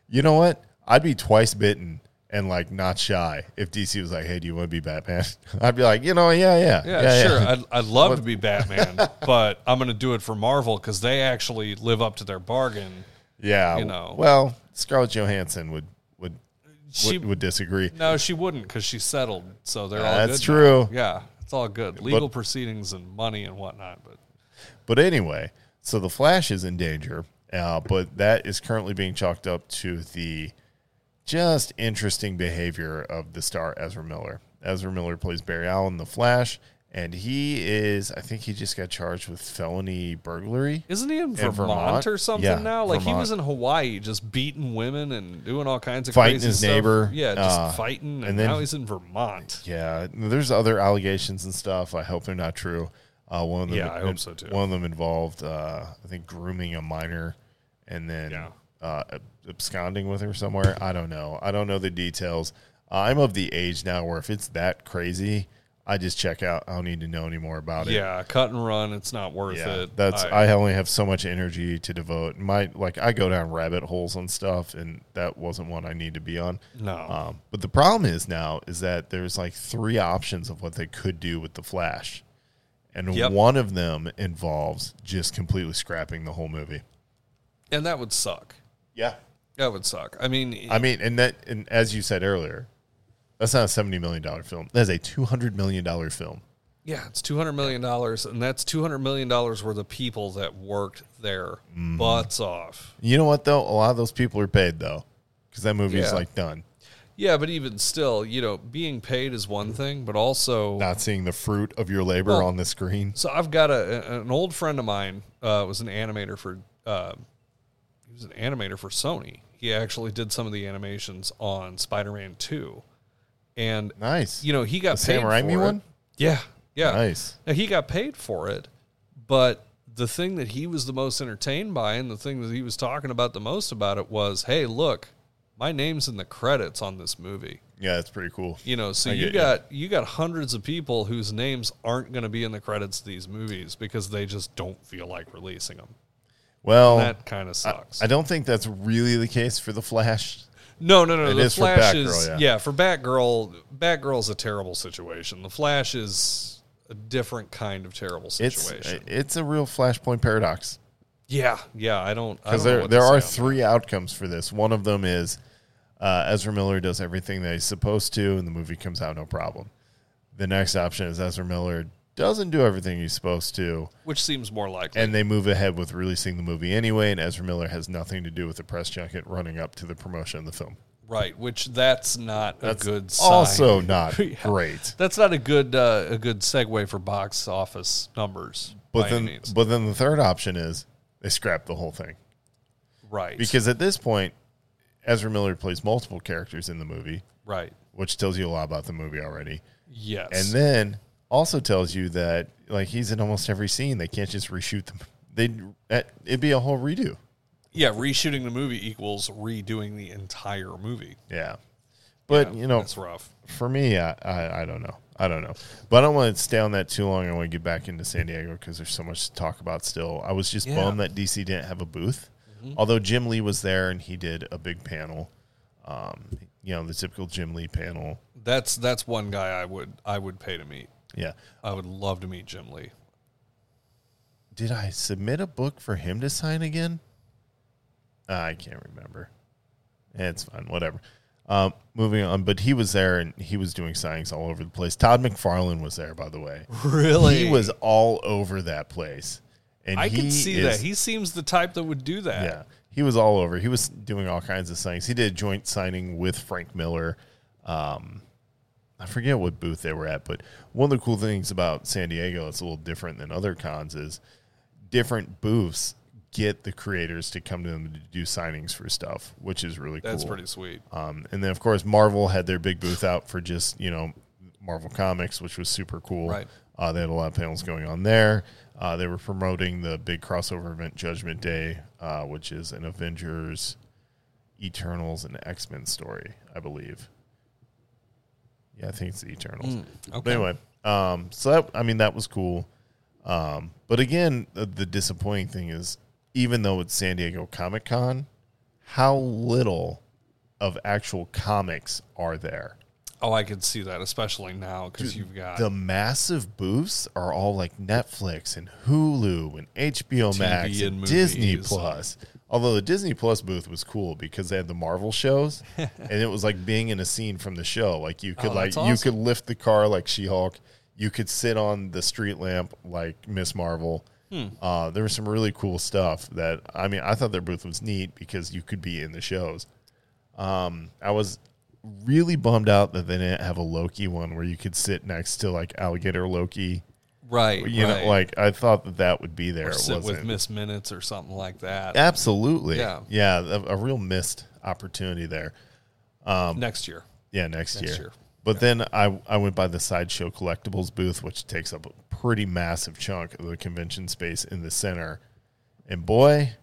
You know what? I'd be twice bitten and like not shy if DC was like, "Hey, do you want to be Batman?" I'd be like, you know, yeah, yeah, Yeah, sure. I'd, I'd love to be Batman, but I'm going to do it for Marvel because they actually live up to their bargain. Yeah. you know. well, Scarlett Johansson would would She would, would disagree. no, she wouldn't because she settled, so they're Yeah, all that's true. now. Yeah, it's all good. Legal proceedings and money and whatnot. But But anyway, so the Flash is in danger, uh, but that is currently being chalked up to the just interesting behavior of the star Ezra Miller. Ezra Miller plays Barry Allen, the Flash, and he is, I think he just got charged with felony burglary. isn't he in Vermont, Vermont? or something Yeah, now? Like he was in Hawaii, just beating women and doing all kinds of Fighting crazy his stuff. neighbor, Yeah, just uh, fighting, and, and then- now he's in Vermont. Yeah, there's other allegations and stuff. I hope they're not true. Uh, one of them, Yeah, I hope so, too. One of them involved, uh, I think, grooming a minor, and then Yeah. uh, absconding with her somewhere. I don't know. I don't know the details. I'm of the age now where if it's that crazy, I just check out. I don't need to know any more about it. Yeah, cut and run. It's not worth Yeah, it. that's I, only have so much energy to devote. My like I go down rabbit holes on stuff, and that wasn't one I need to be on. No. Um, but the problem is now is that there's like three options of what they could do with the Flash, and Yep. one of them involves just completely scrapping the whole movie. and that would suck. Yeah, That would suck. I mean, I mean, and that and as you said earlier, that's not a seventy million dollar film. That's a two hundred million dollar film. Yeah, it's two hundred million dollars, and that's two hundred million dollars worth of people that worked their Mm-hmm. butts off. You know what though? A lot of those people are paid though, because that movie's Yeah. like done. Yeah, but even still, you know, being paid is one thing, but also, Not seeing the fruit of your labor Well, on the screen. so I've got a an old friend of mine uh, was an animator for uh, he was an animator for Sony. He actually did some of the animations on Spider Man Two, and Nice. you know he got The Sam paid Raimi for it. one? Yeah, yeah, Nice. Now, he got paid for it, but the thing that he was the most entertained by and the thing that he was talking about the most about it was, hey, look, my name's in the credits on this movie. Yeah, it's pretty cool. You know, so I you get you. got you got hundreds of people whose names aren't going to be in the credits of these movies because they just don't feel like releasing them. Well, that kind of sucks. I don't think that's really the case for the Flash. No, no, no. It the Flash Batgirl, is yeah. yeah. for Batgirl. Batgirl's a terrible situation. The Flash is a different kind of terrible situation. it's a real Flashpoint paradox yeah, yeah. I don't because there there are three outcomes for this. One of them is uh, Ezra Miller does everything that he's supposed to, and the movie comes out no problem. The next option is Ezra Miller doesn't do everything he's supposed to, which seems more likely. and they move ahead with releasing the movie anyway, and Ezra Miller has nothing to do with the press junket running up to the promotion of the film. right, which that's not That's a good sign. also not Yeah. great. That's not a good uh, a good segue for box office numbers. But then, but then the third option is they scrap the whole thing. right, Because at this point, Ezra Miller plays multiple characters in the movie, right, which tells you a lot about the movie already. yes, And then also tells you that like he's in almost every scene. They can't just reshoot them. They it'd be a whole redo. yeah, reshooting the movie equals redoing the entire movie. Yeah. But Yeah, you know, that's rough. for me, I, I I don't know. I don't know. But I don't want to stay on that too long. I want to get back into San Diego because there's so much to talk about still. I was just Yeah. Mm-hmm. bummed that DC didn't have a booth. Although Jim Lee was there and he did a big panel. Um, you know, the typical Jim Lee panel. That's that's one guy I would I would pay to meet. Yeah. I would love to meet Jim Lee. Did I submit a book for him to sign again? Ah, I can't remember. It's fine, whatever. Um, moving on, but he was there and he was doing signings all over the place. Todd McFarlane was there, by the way. Really, He was all over that place, and I can see is- that. He seems the type that would do that. yeah, he was all over. He was doing all kinds of signings. He did a joint signing with Frank Miller. Um, I forget what booth they were at, but one of the cool things about San Diego that's a little different than other cons is different booths get the creators to come to them to do signings for stuff, which is really cool. That's pretty sweet. Um, and then of course Marvel had their big booth out for just you know Marvel Comics, which was super cool. Right. Uh, they had a lot of panels going on there. Uh, they were promoting the big crossover event Judgment Day, uh, which is an Avengers, Eternals, and X Men story, I believe. Yeah, I think it's the Eternals. But okay. anyway, um, so that, I mean that was cool. Um, but again, the, the disappointing thing is, even though it's San Diego Comic Con, how little of actual comics are there. Oh, I could see that, especially now because you've got The massive booths are all like Netflix and Hulu and HBO Max and, and Disney. Plus. Although the Disney Plus booth was cool because they had the Marvel shows, and it was like being in a scene from the show. Like you could Oh, like that's you awesome. could lift the car like She Hulk. You could sit on the street lamp like Miss Marvel. Hmm. Uh, there was some really cool stuff that I mean I thought their booth was neat because you could be in the shows. Um, I was really bummed out that they didn't have a Loki one where you could sit next to like alligator Loki. Right, You right. know, like I thought that that would be there. or sit with wasn't. Miss Minutes or something like that Absolutely. Yeah. Yeah. A, a real missed opportunity there. Um, next year. Yeah. Next, Next year. year. But then I, I went by the Sideshow Collectibles booth, which takes up a pretty massive chunk of the convention space in the center. And boy,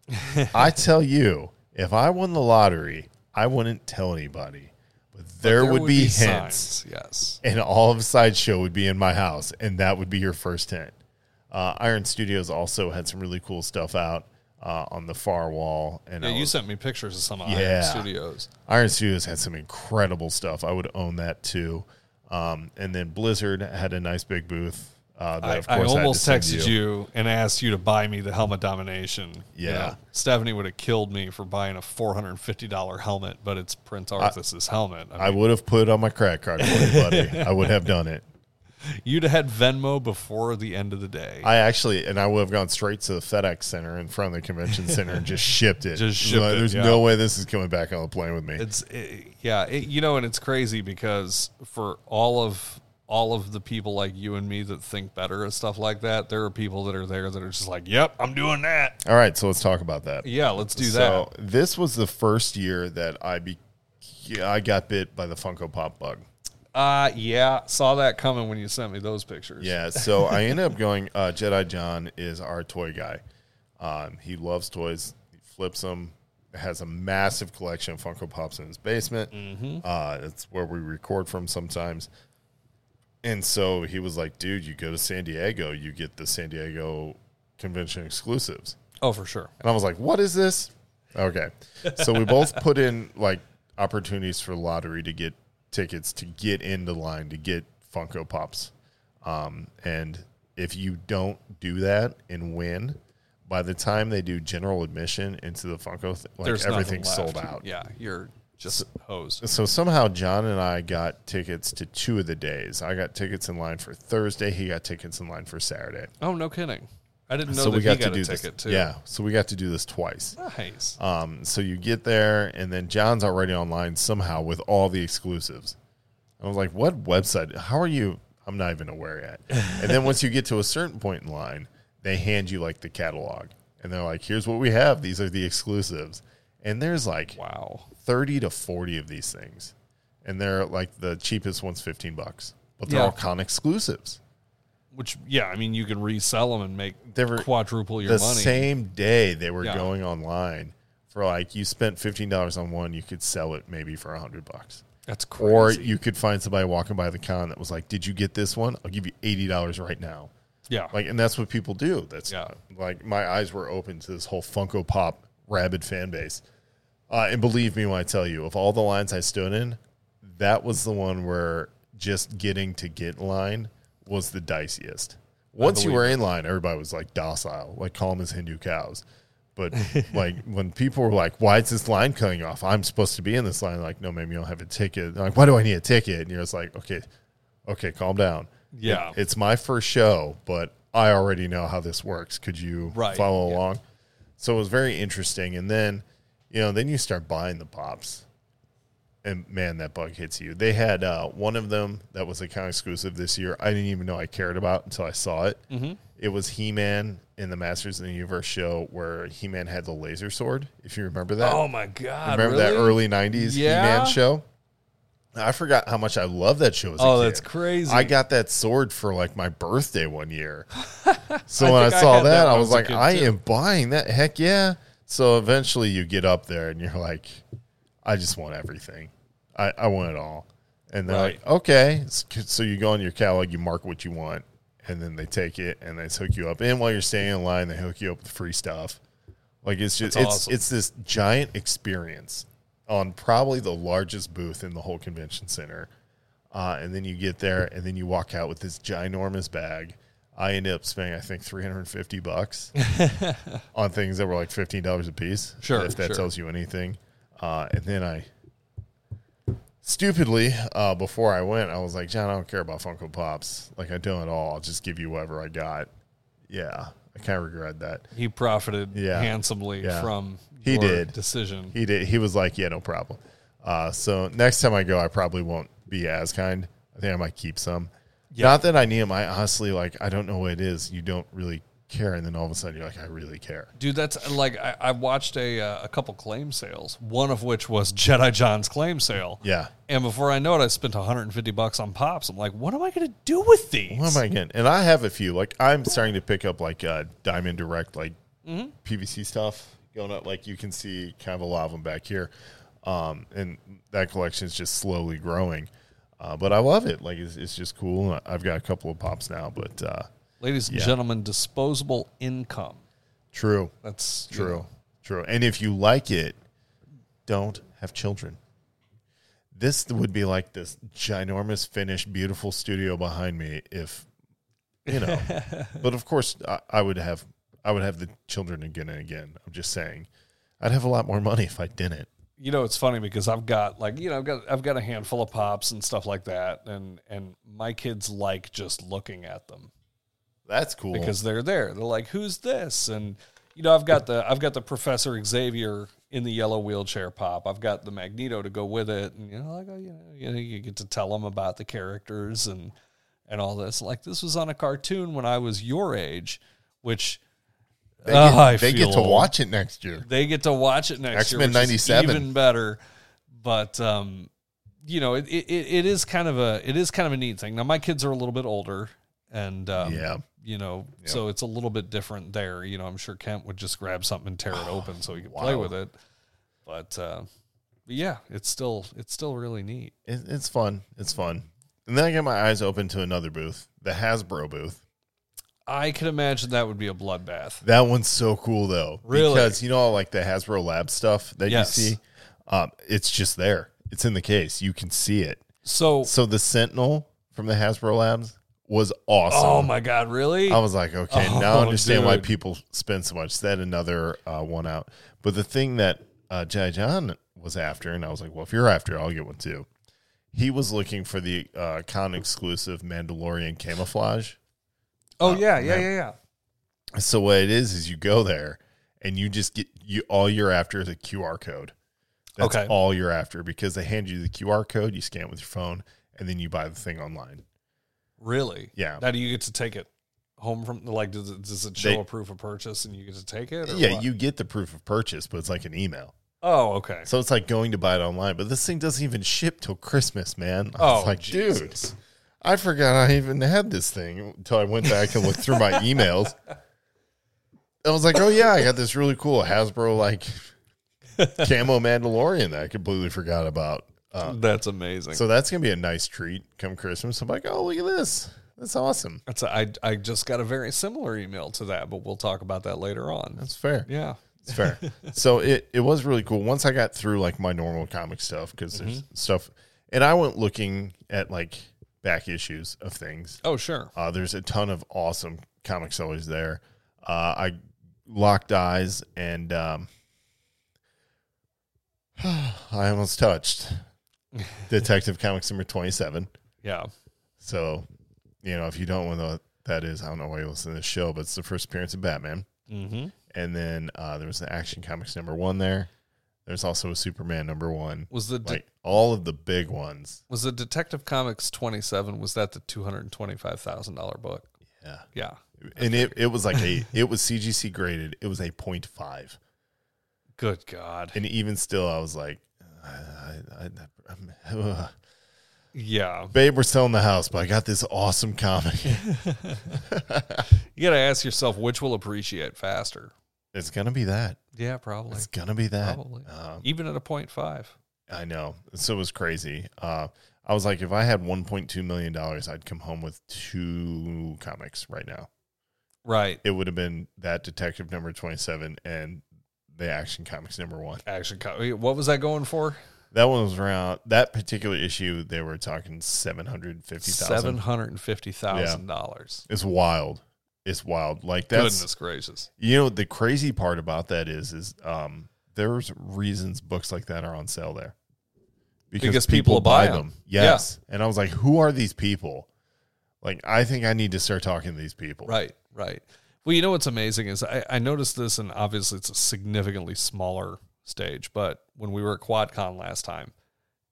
I tell you, if I won the lottery, I wouldn't tell anybody. There, would, be, hints. signs, Yes. and all of Sideshow would be in my house, and that would be your first hint. Uh, Iron Studios also had some really cool stuff out uh, on the far wall, and Yeah, you sent me pictures of some Yeah. Iron Studios. Iron Studios had some incredible stuff. I would own that too. Um, and then Blizzard had a nice big booth. Uh, I, of I course I almost texted you. and asked you to buy me the Helm of Domination. You Yeah. know, Stephanie would have killed me for buying a four hundred and fifty dollar helmet, but it's Prince Arthas's helmet. I I would have put it on my credit card for you, buddy. I would have done it. you'd have had Venmo before the end of the day. I actually, and I would have gone straight to the FedEx Center in front of the convention center and just shipped it. Just shipped Like, it, There's yeah. no way this is coming back on the plane with me. It's it, yeah, it, you know, and it's crazy because for all of all of the people like you and me that think better of stuff like that, there are people that are there that are just like, "Yep, I'm doing that." All right, so let's talk about that. Yeah, let's do that. So this was the first year that I be, yeah, I got bit by the Funko Pop bug. that. Uh yeah, saw that coming when you sent me those pictures. Yeah, so I ended up going. Uh, Jedi John is our toy guy. Um, he loves toys. He flips them. Has a massive collection of Funko Pops in his basement. Mm-hmm. Uh, it's where we record from sometimes. And so he was like, "Dude, you go to San Diego, you get the San Diego convention exclusives." Oh, for sure. And I was like, what is this? Okay. So we both put in like opportunities for lottery to get tickets to get into line to get Funko Pops. Um, and if you don't do that and win, by the time they do general admission into the Funko, th- like There's nothing everything's left. sold out. Yeah, you're just hosed. So somehow John and I got tickets to two of the days. I got tickets in line for Thursday. He got tickets in line for Saturday. Oh, no kidding. I didn't know so that we got he to got do ticket this. too. Yeah. So we got to do this twice. Nice. Um, so you get there, and then John's already online somehow with all the exclusives. I was like, "What website? How are you?" I'm not even aware yet. and then once you get to a certain point in line, they hand you like the catalog, and they're like, "Here's what we have. These are the exclusives." And there's like wow. 30 to 40 of these things, and they're like the cheapest one's 15 bucks, but they're Yeah. all con exclusives. Which yeah, I mean you can resell them and make They were- quadruple your the money. same day they were Yeah. going online for like you spent fifteen dollars on one, you could sell it maybe for a hundred bucks. That's crazy. Or you could find somebody walking by the con that was like, "Did you get this one? I'll give you eighty dollars right now." yeah. Like, and that's what people do. That's Yeah. like my eyes were open to this whole Funko Pop rabid fan base. Uh, and believe me when I tell you, of all the lines I stood in, that was the one where just getting to get in line was the diciest. Once you were in line, everybody was like docile, like calm as Hindu cows. But like when people were like, "Why is this line cutting off? I'm supposed to be in this line." Like, no, ma'am, you don't have a ticket. They're like, why do I need a ticket? And you're just like, okay, okay, calm down. Yeah. It- it's my first show, but I already know how this works. Could you Right, follow yeah. along? So it was very interesting. And then, you know, then you start buying the pops, and man, that bug hits you. They had uh, one of them that was account exclusive this year. I didn't even know I cared about until I saw it. Mm-hmm. It was He Man in the Masters of the Universe show where He Man had the laser sword. If you remember that, Oh my god! remember that early '90s Yeah. He Man show? I forgot how much I love that show. Oh, that's crazy. I got that sword for like my birthday one year. So I when I think I saw that that, I I was was like, I too. am buying that. Heck yeah. So eventually you get up there and you're like, I just want everything. I, I want it all. And they're Right. like, okay. So you go on your catalog, you mark what you want, and then they take it and they hook you up. And while you're staying in line, they hook you up with free stuff. Like it's just That's it's awesome. it's this giant experience on probably the largest booth in the whole convention center. Uh, and then you get there, and then you walk out with this ginormous bag. I ended up spending, I think, three hundred and fifty bucks on things that were like fifteen dollars a piece. Sure, if that sure. tells you anything. Uh, and then I stupidly uh, before I went, I was like, John, I don't care about Funko Pops. Like I don't at all. I'll just give you whatever I got. Yeah, I kind of regret that. He profited Yeah. handsomely Yeah. from He did. decision. He did. He was like, yeah, no problem. Uh, so next time I go, I probably won't be as kind. I think I might keep some. Yeah. Not that I need them. I honestly like. I don't know what it is. You don't really care, and then all of a sudden you're like, I really care. Dude, that's like I, I watched a uh, a couple claim sales. One of which was Jedi John's claim sale. Yeah. And before I know it, I spent 150 bucks on pops. I'm like, what am I going to do with these? What am I getting? And I have a few. Like I'm starting to pick up like uh, Diamond Direct, like Mm-hmm. PVC stuff going up. Like you can see, kind of a lot of them back here, um, and that collection is just slowly growing. Uh, but I love it. Like it's, it's just cool. I've got a couple of pops now, but uh, Ladies and Yeah. gentlemen, disposable income. true. That's you True. know, True. And if you like it, don't have children. This would be like this ginormous, finished, beautiful studio behind me if you know. but of course, I, I would have I would have the children again and again. I'm just saying, I'd have a lot more money if I didn't. You know it's funny because I've got like you know I've got I've got a handful of pops and stuff like that, and and my kids like just looking at them That's cool. because they're there. They're like, "Who's this?" And you know, I've got the I've got the Professor Xavier in the yellow wheelchair pop. I've got the Magneto to go with it, and you know, like oh, you know, you know, you get to tell them about the characters and and all this. Like this was on a cartoon when I was your age, which they Ah, get, they get to watch it next year. they get to watch it next X-Men year, which is 97. even better. But um, you know, it, it it is kind of a it is kind of a neat thing. Now my kids are a little bit older, and um, Yeah. you know, so it's a little bit different there. You know, I'm sure Kent would just grab something and tear it open so he could play with it. But, uh, yeah, it's still it's still really neat. It, it's fun. It's fun. And then I get my eyes open to another booth, the Hasbro booth. I can imagine that would be a bloodbath. That one's so cool though. Really? Because you know all, like the Hasbro Lab stuff that Yes. you see? Um, it's just there. It's in the case. You can see it. So, So the Sentinel from the Hasbro Labs was awesome. oh my god, really? I was like, okay, now Oh, I understand why dude. people spend so much. That another uh, one out. But the thing that uh, Jedi John was after, and I was like, well, if you're after, it, I'll get one too. He was looking for the uh, con exclusive Mandalorian camouflage. Oh, oh yeah, yeah, yeah, yeah. So what it is is you go there and you just get you all you're after is a QR code. That's Okay. all you're after because they hand you the QR code, you scan it with your phone, and then you buy the thing online. Really? Yeah. Now do you get to take it home from like does it, does it show They- a proof of purchase and you get to take it? or Yeah, what? you get the proof of purchase, but it's like an email. Oh, okay. So it's like going to buy it online, but this thing doesn't even ship till Christmas, man. I Oh, like, Jesus. dude, I forgot I even had this thing until I went back and looked through my emails. I was like, oh yeah, I got this really cool Hasbro like camo Mandalorian that I completely forgot about. Uh, That's amazing. so that's gonna be a nice treat come Christmas. I'm like, oh look at this, that's awesome. That's a, I I just got a very similar email to that, but we'll talk about that later on. That's fair. yeah. It's fair. so it, it was really cool. Once I got through like my normal comic stuff, because there's stuff, and I went looking at like back issues of things. Oh, sure. Uh, there's a ton of awesome comic sellers there. Uh, I locked eyes and um, I almost touched Detective Comics number 27. Yeah. So, you know, if you don't know what that is, I don't know why you listen to this show, but it's the first appearance of Batman. Mm-hmm. And then uh, there was an Action Comics number one there. There's also a Superman number one. Was the de- Like all of the big ones. was the Detective Comics twenty seven? Was that the two hundred twenty five thousand dollar book? Yeah. Yeah. And it, it was like a, it was CGC graded. It was a 0.5. Good God. And even still, I was like, I, I, I, Yeah. babe, we're selling the house, but I got this awesome comic. You got to ask yourself which will appreciate faster. It's gonna be that. Yeah, probably. It's gonna be that. Probably. Um, Even at a point five. I know. So it was crazy. Uh, I was like, if I had 1.2 million dollars, I'd come home with two comics right now. Right. It would have been that Detective Number 27 and the Action Comics number one. Action. Co- what was that going for? That one was around that particular issue. They were talking seven hundred fifty Seven thousand. hundred and fifty thousand dollars. It's wild. It's wild. Like that's Goodness gracious! you know the crazy part about that is is um there's reasons books like that are on sale there Because people will them. Yes, and I was like, who are these people? Like, I think I need to start talking to these people. Right, right. Well, you know what's amazing is I, I noticed this, and obviously it's a significantly smaller stage. But when we were at QuadCon last time,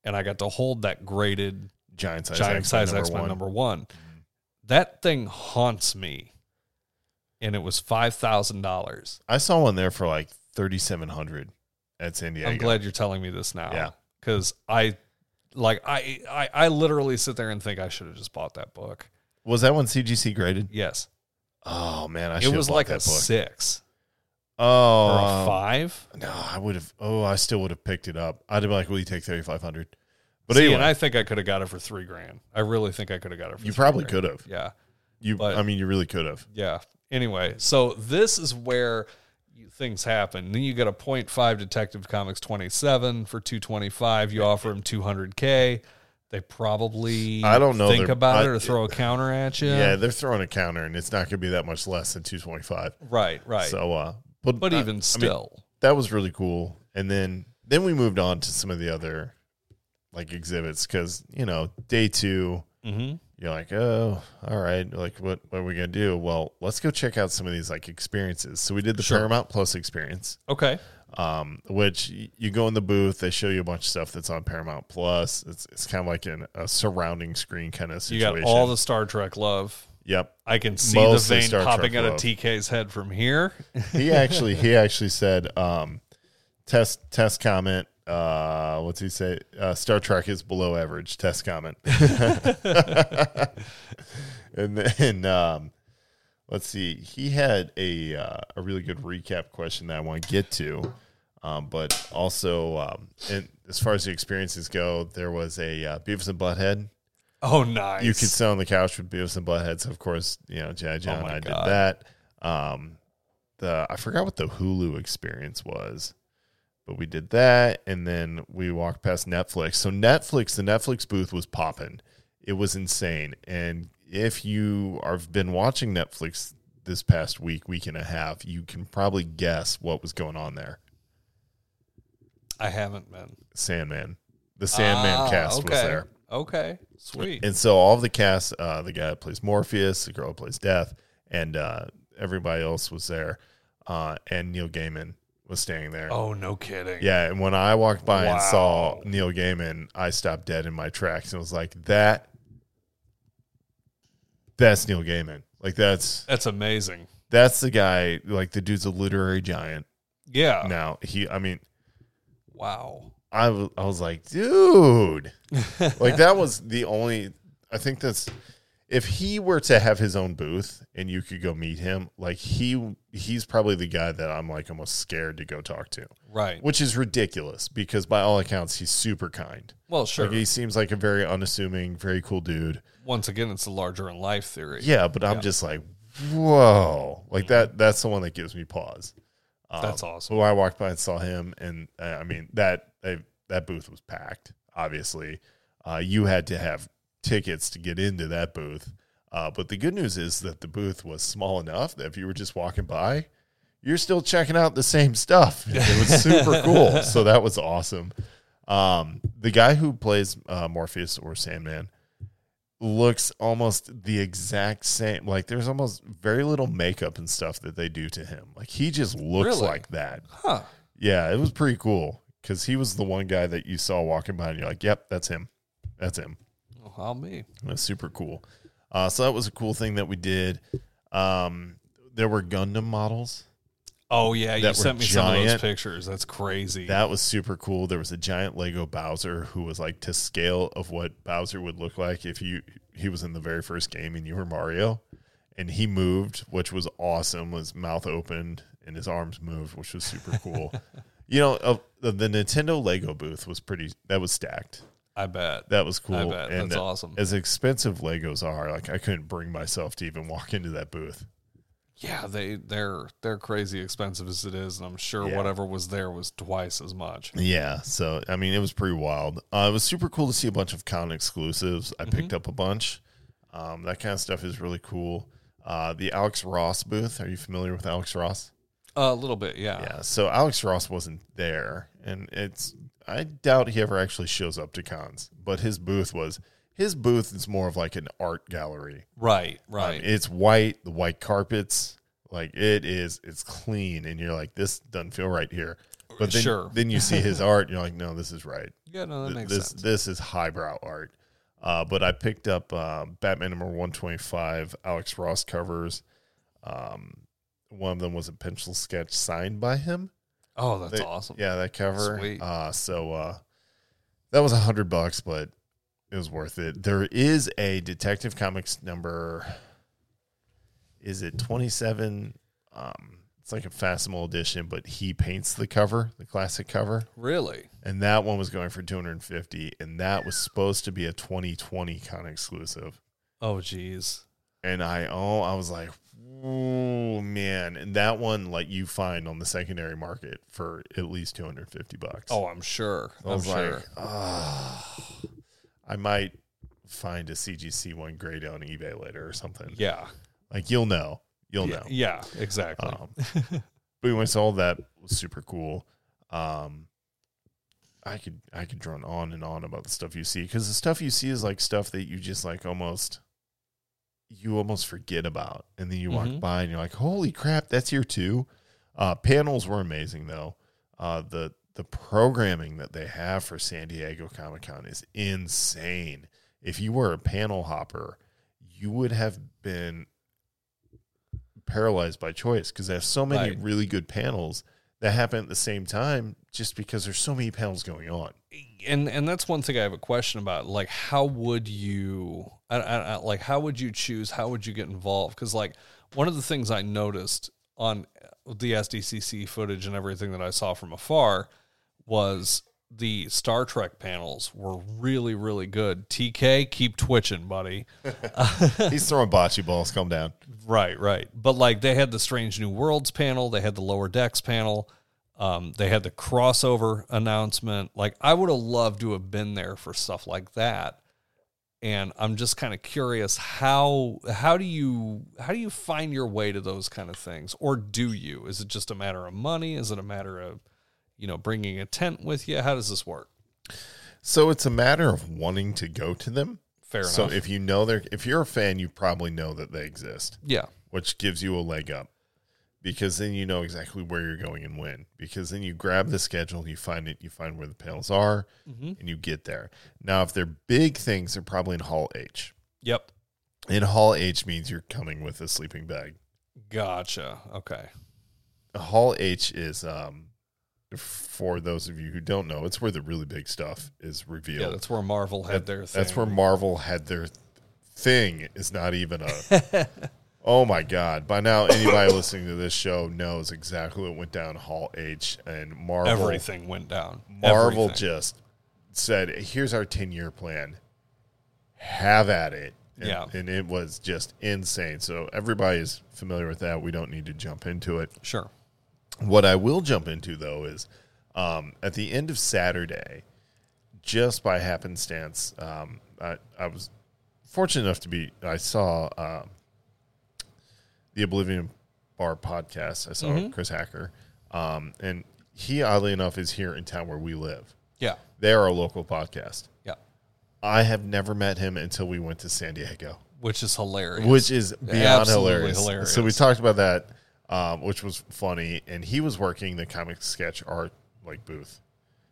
and I got to hold that graded Giant size, giant X-Men size X Men number one, that thing haunts me, and it was five thousand dollars. I saw one there for like thirty seven hundred at San Diego. I'm glad you're telling me this now. Yeah. because I like I, I I literally sit there and think I should have just bought that book. Was that one CGC graded? Yes, Oh man, I it was have like that a book. six Oh, or a five. no, I would have. Oh, I still would have picked it up. I'd have been like, "Will you take thirty five hundred? But See, anyway, and I think I could have got it for three grand. I really think I could have got it for. you probably could have. Yeah, You, but- I mean, you really could have. yeah. Anyway, so this is where things happen. Then you get a 0.5 Detective Comics 27 for 225. You offer them 200k. They probably I don't know, think about I- it or throw a counter at you. Yeah, they're throwing a counter, and it's not going to be that much less than two twenty five. right, right. So, uh, but but I even mean, still, that was really cool. And then then we moved on to some of the other like exhibits because you know day 2 hmm you're like oh all right like what what are we gonna do? Well, let's go check out some of these like experiences. So we did the Sure. Paramount Plus experience. okay. um, which y- you go in the booth, they show you a bunch of stuff that's on Paramount Plus. It's it's kind of like an, a surrounding screen kind of situation. You got all the Star Trek love. yep. I can see Mostly the vein Star popping Trek out of. TK's head from here. He actually he actually said um, test test comment. Uh, what's he say? Uh, Star Trek is below average. Test comment. and then um, let's see. He had a uh, a really good recap question that I want to get to. Um, but also, um, and as far as the experiences go, there was a uh, Beavis and Butthead. Oh, nice. You could sit on the couch with Beavis and Butthead. So of course, you know, Jedi John and I God. did that. Um, the I forgot what the Hulu experience was, but we did that, and then we walked past Netflix. So Netflix, the Netflix booth was popping. It was insane. And if you have been watching Netflix this past week, week and a half, you can probably guess what was going on there. I haven't been. Sandman, the Sandman Ah, cast okay. was there. Okay. Sweet. And so all of the cast, uh, the guy that plays Morpheus, the girl that plays Death, and uh, everybody else was there. Uh, and Neil Gaiman was staying there. oh, no kidding. Yeah, and when I walked by and saw Neil Gaiman, I stopped dead in my tracks and was like, "That, that's Neil Gaiman. Like that's That's amazing. that's the guy. Like the dude's a literary giant. Yeah. Now he, I mean, Wow. I I was like, dude, like that was the only. I think that's if he were to have his own booth and you could go meet him, like he he's probably the guy that I'm like almost scared to go talk to, Right. which is ridiculous because by all accounts he's super kind. Well, sure. Like he seems like a very unassuming, very cool dude. Once again, it's the larger in life theory. Yeah, but I'm just like, whoa, like that. That's the one that gives me pause. Um, That's awesome. So I walked by and saw him, and uh, I mean that they, that booth was packed. Obviously, uh, you had to have tickets to get into that booth. Uh, but the good news is that the booth was small enough that if you were just walking by, you're still checking out the same stuff. It was super cool. So that was awesome. Um, the guy who plays uh, Morpheus or Sandman looks almost the exact same. Like there's almost very little makeup and stuff that they do to him. Like he just looks Really? like that. Huh. Yeah, it was pretty cool because he was the one guy that you saw walking by and you're like, yep, that's him. That's him. Well, how me? That's super cool. Uh, so that was a cool thing that we did. Um, there were Gundam models. Oh yeah, you sent me some of those pictures. That's crazy. That was super cool. There was a giant Lego Bowser who was like to scale of what Bowser would look like if you he was in the very first game and you were Mario. And he moved, which was awesome. His mouth opened and his arms moved, which was super cool. you know, uh, the, the Nintendo Lego booth was pretty. That was stacked. I bet. That was cool. I bet. And That's uh, awesome. As expensive Legos are, like I couldn't bring myself to even walk into that booth. Yeah, they they're they're crazy expensive as it is, and I'm sure Yeah. whatever was there was twice as much. Yeah, so I mean, it was pretty wild. Uh, it was super cool to see a bunch of con exclusives. I picked up a bunch. Um, that kind of stuff is really cool. Uh, the Alex Ross booth. Are you familiar with Alex Ross? a little bit, yeah. Yeah. So Alex Ross wasn't there, and it's I doubt he ever actually shows up to cons. But his booth was his booth is more of like an art gallery. Right, Um, right. it's white, the white carpets, like it is. It's clean, and you're like, this doesn't feel right here. But then, Sure. then you see his art, and you're like, no, this is right. yeah, no, that Th- makes this sense. this is highbrow art. Uh, but I picked up uh, Batman number one twenty five, Alex Ross covers. Um, one of them was a pencil sketch signed by him. Oh, that's They- awesome. Yeah, that cover. Sweet. Uh, so uh, that was a hundred bucks, but it was worth it. There is a Detective Comics number. Is it twenty seven? Um, it's like a Facsimile edition, but he paints the cover, the classic cover Really? and that one was going for 250 and that was supposed to be a 2020 con exclusive Oh, geez. and i oh i was like oh man and that one like you find on the secondary market for at least 250 bucks Oh, I'm sure. i I'm was sure. like oh i might find a cgc one grade on ebay later or something yeah. like you'll know you'll yeah. know Yeah, exactly. Um, but anyway, so all that was super cool. Um, I could I could drone on and on about the stuff you see because the stuff you see is like stuff that you just like almost you almost forget about, and then you walk Mhm. by and you're like, "Holy crap, that's here too!" Uh, panels were amazing though. Uh, the the programming that they have for San Diego Comic Con is insane. If you were a panel hopper, you would have been paralyzed by choice because they have so many Right. really good panels that happen at the same time just because there's so many panels going on. and and that's one thing I have a question about. Like, how would you, I, I, I- like, how would you choose? How would you get involved? Because like one of the things I noticed on the SDCC footage and everything that I saw from afar was the Star Trek panels were really really good. TK, keep twitching, buddy. He's throwing bocce balls. Calm down. Right, right. But like they had the Strange New Worlds panel, they had the Lower Decks panel, um, they had the crossover announcement. Like I would have loved to have been there for stuff like that. And I'm just kind of curious how how do you how do you find your way to those kind of things, or do you? Is it just a matter of money? Is it a matter of you know bringing a tent with you? How does this work? So it's a matter of wanting to go to them. Fair so enough. So if you know they're if you're a fan, you probably know that they exist, yeah, which gives you a leg up because then you know exactly where you're going and when. Because then you grab the schedule, you find it, you find where the panels are, Mm-hmm. and you get there. Now, if they're big things, they're probably in Hall H. yep, In Hall H means you're coming with a sleeping bag. gotcha. Okay, Hall H is um for those of you who don't know, it's where the really big stuff is revealed. yeah, that's where Marvel had their. That's thing. where Marvel had their thing. Is not even a. oh my God! By now, anybody listening to this show knows exactly what went down Hall H and Marvel. everything went down. Marvel Everything. just said, "Here's our ten year plan. Have at it." And, Yeah. and it was just insane. So everybody is familiar with that. We don't need to jump into it. sure. What I will jump into though is um, at the end of Saturday, just by happenstance, um, I, I was fortunate enough to be. I saw um, the Oblivion Bar podcast. I saw Chris Hacker, um, and he oddly enough is here in town where we live. Yeah. They are a local podcast. Yeah. I have never met him until we went to San Diego Which is hilarious. which is beyond hilarious. hilarious. So we talked about that, um, which was funny, and he was working the comic sketch art like booth,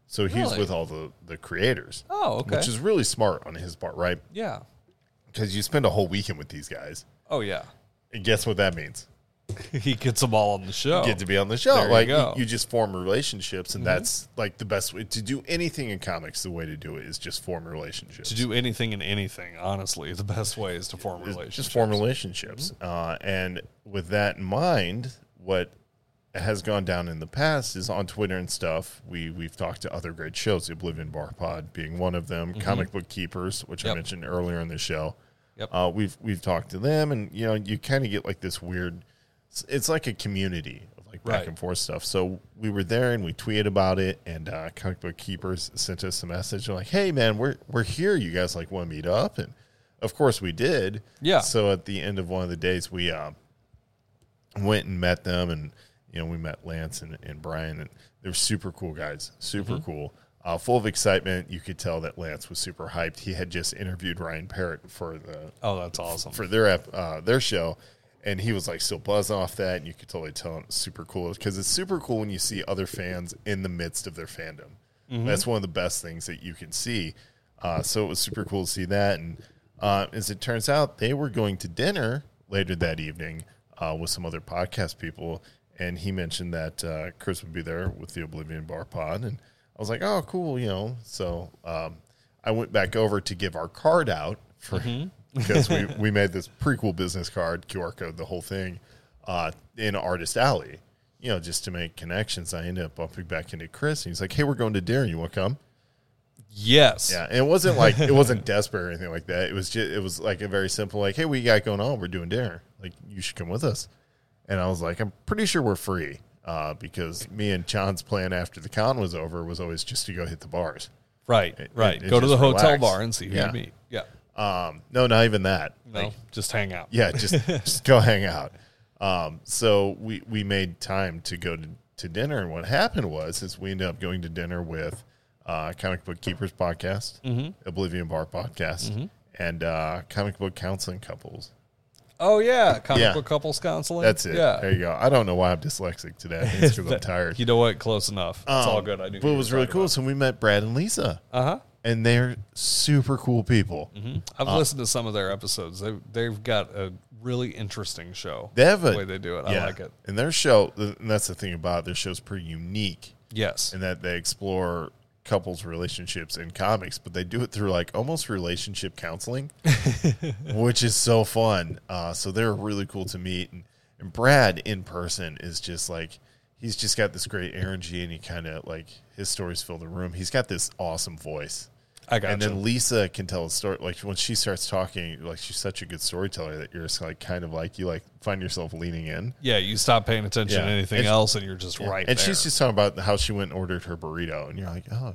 so he was Really? with all the the creators. Oh, okay. Which is really smart on his part, right? yeah. Because you spend a whole weekend with these guys, Oh yeah. and guess what that means? he gets them all on the show. Get to be on the show. There you like. Mm-hmm. you just form relationships, and that's like the best way to do anything in comics. The way to do it is just form relationships. to do anything and anything, honestly, the best way is to form relationships. Just form relationships. Uh, and with that in mind, what has gone down in the past is on Twitter and stuff. We we've talked to other great shows, the Oblivion Bar Pod being one of them, Comic Book Keepers, which I mentioned earlier in the show. Yep. Uh, we've we've talked to them, and you know, you kind of get like this weird it's, it's like a community of like back Right. and forth stuff. So we were there and we tweeted about it, and uh, comic book keepers sent us a message. They're like, "Hey man, we're we're here. You guys like want to meet up?" And of course we did. Yeah. So at the end of one of the days, we um, went and met them, and you know we met Lance and, and Brian, and they were super cool guys, super Mm-hmm. cool. Uh, full of excitement, you could tell that Lance was super hyped. He had just interviewed Ryan Parrott for the Oh, that's awesome. for their uh, their show, and he was like still buzzing off that, and you could totally tell it was super cool because it's super cool when you see other fans in the midst of their fandom. That's one of the best things that you can see. Uh, so it was super cool to see that, and uh, as it turns out, they were going to dinner later that evening uh, with some other podcast people, and he mentioned that uh, Chris would be there with the Oblivion Bar Pod, and I was like, oh, cool, you know. So um, I went back over to give our card out for because we, we made this prequel business card, QR code, the whole thing, uh, in Artist Alley, you know, just to make connections. I ended up bumping back into Chris, and he's like, hey, we're going to dinner. You want to come? yes. Yeah, and it wasn't like it wasn't desperate or anything like that. It was just it was like a very simple like, hey, we got going on? We're doing dinner. Like you should come with us. And I was like, I'm pretty sure we're free uh, because me and John's plan after the con was over was always just to go hit the bars. Right. It- right. it Go to the hotel bar and see who Yeah. you meet. Yeah. Um, no, not even that. No, Like, just hang out. yeah, just just go hang out. Um, so we we made time to go to, to dinner, and what happened was is we ended up going to dinner with uh, Comic Book Keepers podcast, Mm-hmm. Oblivion Bar podcast, and uh, Comic Book Counseling Couples. Oh yeah, comic Yeah. book couples counseling. That's it. Yeah. There you go. I don't know why I'm dyslexic today. I think it's because I'm tired. You know what? Close enough. It's all Um, good. I do. But it was really cool. So we met Brad and Lisa, Uh huh. And they're super cool people. I've Uh, listened to some of their episodes. They they've got a really interesting show. They have a the way they do it. I like it. And their show, and that's the thing about it, their show's pretty unique. Yes. in that they explore couples relationships in comics but they do it through like almost relationship counseling which is so fun uh, so they're really cool to meet and, and brad in person is just like he's just got this great energy and he kind of like his stories fill the room he's got this awesome voice I got and you. then Lisa can tell a story. Like when she starts talking, like she's such a good storyteller that you're just like kind of like you like find yourself leaning in. yeah, you stop paying attention Yeah. to anything And she- else, and you're just right. and there. she's just talking about how she went and ordered her burrito, and you're like, oh,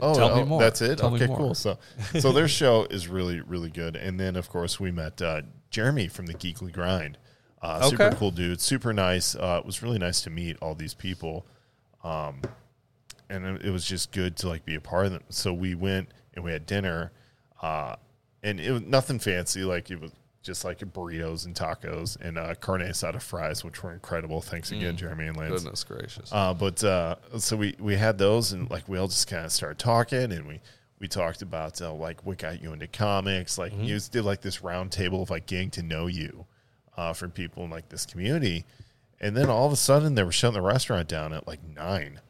oh, Tell me oh, more. That's it. Tell me okay, more. cool. So, so their show is really, really good. And then, of course, we met uh, Jeremy from the Geekly Grind. Uh, Super Okay. cool dude, super nice. Uh, it was really nice to meet all these people, um, and it, was just good to like be a part of them. So we went and we had dinner, uh, and it was nothing fancy. Like it was just like burritos and tacos and uh, carne asada fries, which were incredible. Thanks again, Jeremy and Lance. goodness gracious. Uh, but uh, so we we had those, and like we all just kind of started talking, and we we talked about uh, like what got you into comics. Like you just did like this round table of like getting to know you uh, from people in like this community, and then all of a sudden they were shutting the restaurant down at like nine.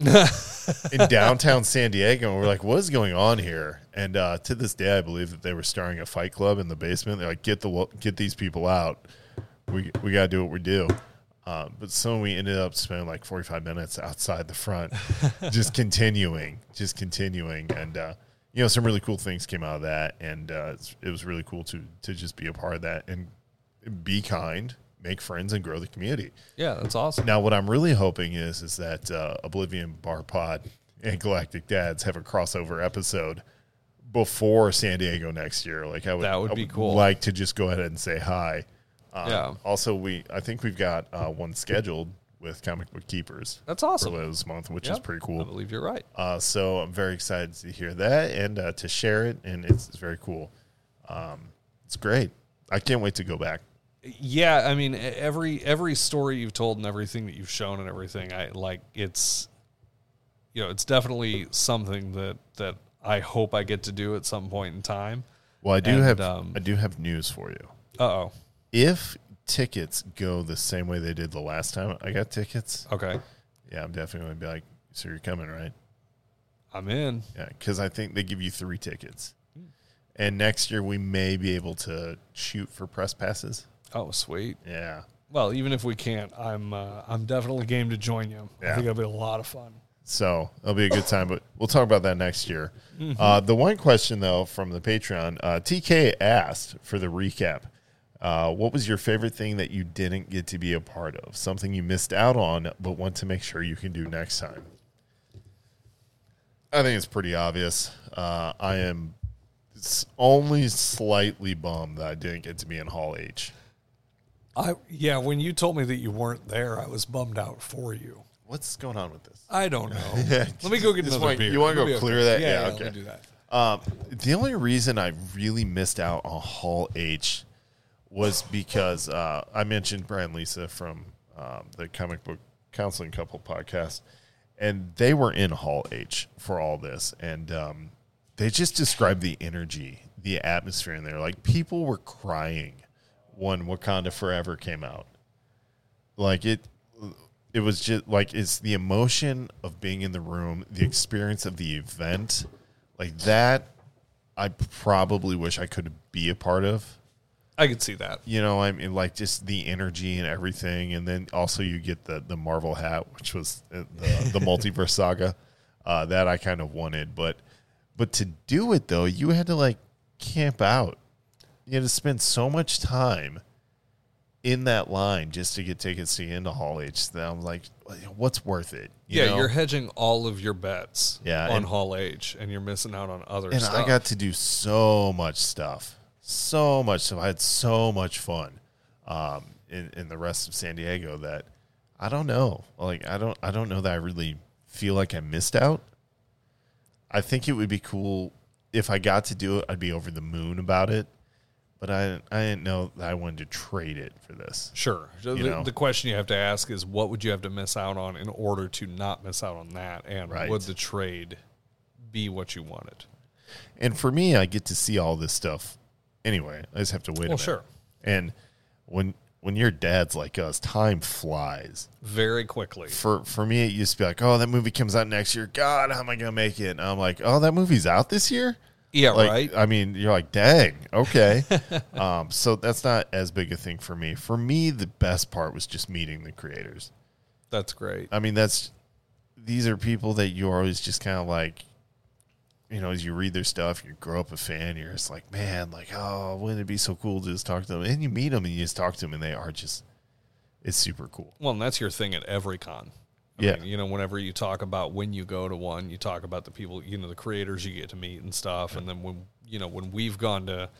In downtown San Diego, and we're like, "What is going on here?" And uh, to this day, I believe that they were starring a fight club in the basement. They're like, "Get the get these people out. We we got to do what we do." Uh, but so we ended up spending like forty five minutes outside the front, just continuing, just continuing, and uh, you know, some really cool things came out of that, and uh, it was really cool to to just be a part of that and be kind, make friends, and grow the community. yeah, that's awesome. Now, what I'm really hoping is is that uh, Oblivion Bar Pod and Galactic Dads have a crossover episode before San Diego next year. Like I would, That would I be cool. Like to just go ahead and say hi. Um, Yeah. Also, we I think we've got uh, one scheduled with Comic Book Keepers That's awesome. later this month, which Yeah, is pretty cool. I believe you're right. Uh, so I'm very excited to hear that and uh, to share it, and it's, it's very cool. Um, it's great. I can't wait to go back. Yeah, I mean every every story you've told and everything that you've shown and everything, I like it's you know, it's definitely something that that I hope I get to do at some point in time. Well, I do And, have um, I do have news for you. Uh-oh. if tickets go the same way they did the last time I got tickets, Okay. yeah, I'm definitely gonna be like, so you're coming, right? I'm in. Yeah, because I think they give you three tickets, and next year we may be able to shoot for press passes. Oh, sweet. Yeah, Well, even if we can't, I'm uh, I'm definitely game to join you. I think it'll be a lot of fun. so it'll be a good time. But we'll talk about that next year. Uh, the one question though from the Patreon, uh, TK asked for the recap. Uh, what was your favorite thing that you didn't get to be a part of? Something you missed out on, but want to make sure you can do next time? I think it's pretty obvious. Uh, I am only slightly bummed that I didn't get to be in Hall H. I yeah, when you told me that you weren't there, I was bummed out for you. What's going on with this? I don't know. Let me go get another want- beer. you wanna It'll go be clear that? Yeah, Yeah, yeah, okay. let me do that. Um, the only reason I really missed out on Hall H was because uh, I mentioned Brian Lisa from um, the Comic Book Counseling Couple podcast, and they were in Hall H for all this, and um, they just described the energy, the atmosphere in there. Like people were crying when Wakanda Forever came out. Like it, it was just like it's the emotion of being in the room, the experience of the event, like that. I probably wish I could be a part of. I could see that. You know, I mean, like just the energy and everything, and then also you get the the Marvel hat, which was uh, the, the multiverse saga. Uh, that I kind of wanted, but but to do it though, you had to like camp out. You had to spend so much time in that line just to get tickets to into Hall H. That I'm like, what's worth it? You yeah, know? you're hedging all of your bets Yeah, on and- Hall H, and you're missing out on other and stuff. I got to do so much stuff, so much stuff. I had so much fun um, in in the rest of San Diego that I don't know. Like I don't I don't know that I really feel like I missed out. I think it would be cool if I got to do it. I'd be over the moon about it, but I I didn't know that I wanted to trade it for this. Sure. So You the, know. the question you have to ask is what would you have to miss out on in order to not miss out on that? And Right. would the trade be what you wanted? And for me, I get to see all this stuff anyway. I just have to wait. Well, sure. And when when your dad's like us, time flies. Very quickly. For for me, it used to be like, oh, that movie comes out next year. God, how am I gonna make it? And I'm like, oh, that movie's out this year. Yeah, Like, right. I mean, you're like, dang, okay. um, so that's not as big a thing for me. For me, the best part was just meeting the creators. That's great. I mean, that's these are people that you're always just kind of like, you know, as you read their stuff, you grow up a fan. You're just like, man, like, oh, wouldn't it be so cool to just talk to them? And you meet them and you just talk to them, and they are just, it's super cool. Well, and that's your thing at every con. I Yeah. mean, you know, whenever you talk about when you go to one, you talk about the people, you know, the creators you get to meet and stuff. And then when, you know, when we've gone to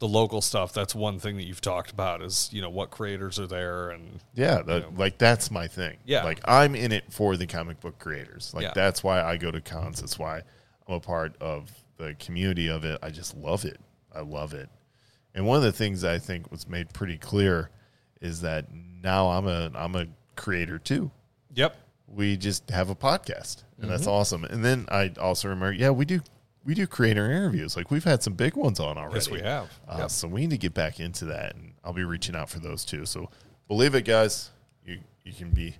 the local stuff, that's one thing that you've talked about is, you know, what creators are there. And Yeah, that, like that's my thing. Yeah. like I'm in it for the comic book creators. Like Yeah. that's why I go to cons. That's why I'm a part of the community of it. I just love it. I love it. And one of the things I think was made pretty clear is that now I'm a I'm a creator too. yep. We just have a podcast, and that's Mm-hmm. awesome. And then I also remember, yeah, we do we do creator interviews. Like we've had some big ones on already. Yes, we have. Uh, Yep. So we need to get back into that, and I'll be reaching out for those too. So believe it, guys. You you can be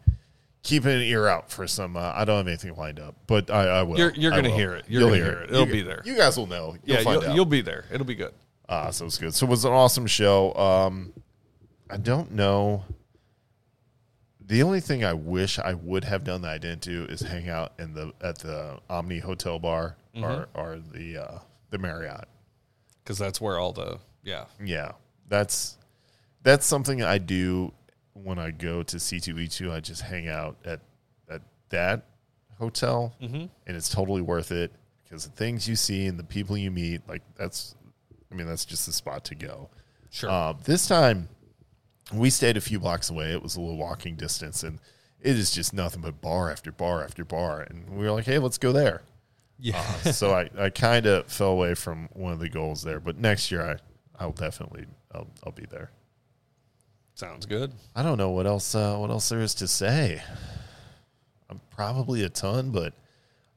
keeping an ear out for some. Uh, I don't have anything lined up, but I, I will. You're- you're gonna hear it. You're You'll gonna hear it. It'll You- be there. You guys will know. You'll yeah, find you'll, out. you'll be there. It'll be good. Ah, so it's good. So it was an awesome show. Um, I don't know. The only thing I wish I would have done that I didn't do is hang out in the at the Omni Hotel Bar Mm-hmm. or or the uh, the Marriott. Because that's where all the, yeah. Yeah, that's that's something I do when I go to C two E two. I just hang out at at that hotel, Mm-hmm. and it's totally worth it because the things you see and the people you meet, like that's, I mean, that's just the spot to go. Sure. Uh, this time, we stayed a few blocks away. It was a little walking distance, and it is just nothing but bar after bar after bar. And we were like, hey, let's go there. yeah. Uh, so I, I kind of fell away from one of the goals there, but next year I, I'll definitely I'll, I'll be there. Sounds good. I don't know what else uh, what else there is to say. I'm probably a ton, but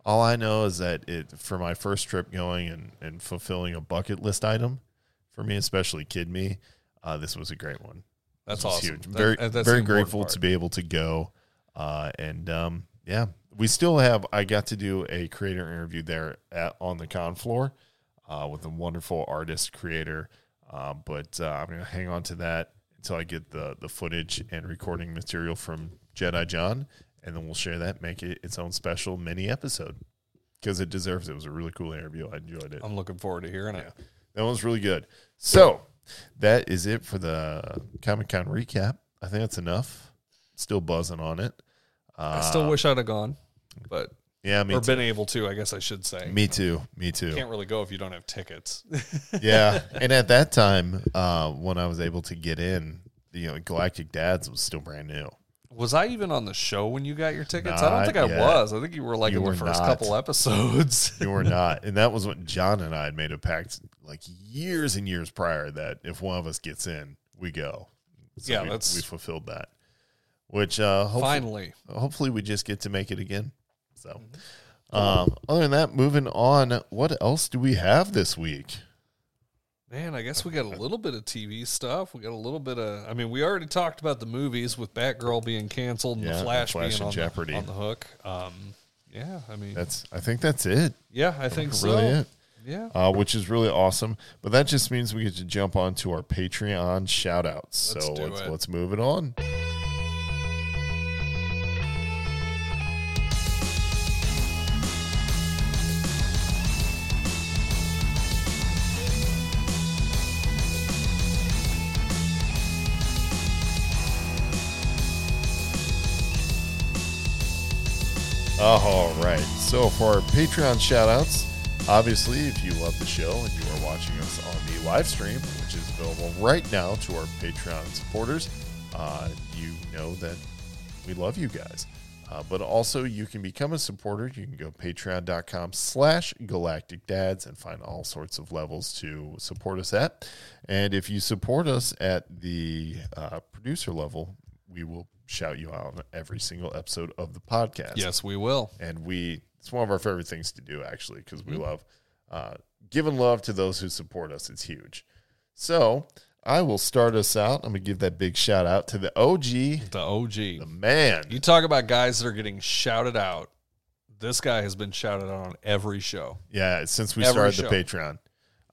all I know is that it for my first trip going and, and fulfilling a bucket list item for me, especially kid me, uh, this was a great one. That's awesome. Huge. That- Very that's very grateful part. to be able to go, uh, and um, yeah, we still have. I got to do a creator interview there at, on the con floor uh, with a wonderful artist creator, uh, but uh, I'm gonna hang on to that until I get the the footage and recording material from Jedi John, and then we'll share that, make it its own special mini episode because it deserves it. It was a really cool interview. I enjoyed it. I'm looking forward to hearing it. That one was really good. So that is it for the Comic Con recap. I think that's enough. Still buzzing on it. I still wish I'd have gone, but Yeah, me or too. been able to. I guess I should say. Me too. Me too. Can't really go if you don't have tickets. yeah, and at that time, uh, when I was able to get in, you know, Galactic Dads was still brand new. Was I even on the show when you got your tickets? I don't Not think I yet. was. I think you were like You in the were first not. couple episodes. You were not, and that was when John and I had made a pact like years and years prior that if one of us gets in, we go. So Yeah, we, that's- we fulfilled that. Which uh, hopefully, Finally, hopefully we just get to make it again. So, Mm-hmm. um, other than that, moving on. What else do we have this week? Man, I guess we got a little bit of TV stuff. We got a little bit of. I mean, we already talked about the movies with Batgirl being canceled and Yeah, the Flash, Flash being on Jeopardy. The, on the hook. Um, yeah, I mean, That's I think that's it. yeah, I think That's so. really it. Yeah, uh, which is really awesome. But that just means we get to jump on to our Patreon shout outs. Let's So let's, it. let's move it on. All right. So for our Patreon shout outs, obviously, if you love the show and you are watching us on the live stream, which is available right now to our Patreon supporters, uh, you know that we love you guys. Uh, but also, you can become a supporter. You can go patreon.com slash galactic dads and find all sorts of levels to support us at. And if you support us at the uh, producer level, we will shout you out on every single episode of the podcast. Yes, we will. and we it's one of our favorite things to do actually because we love uh, giving love to those who support us. It's huge. So i will start us out. I'm gonna give that big shout out to the og The OG. the man. You talk about guys that are getting shouted out. This guy has been shouted out on every show. yeah since we Every started the patreon.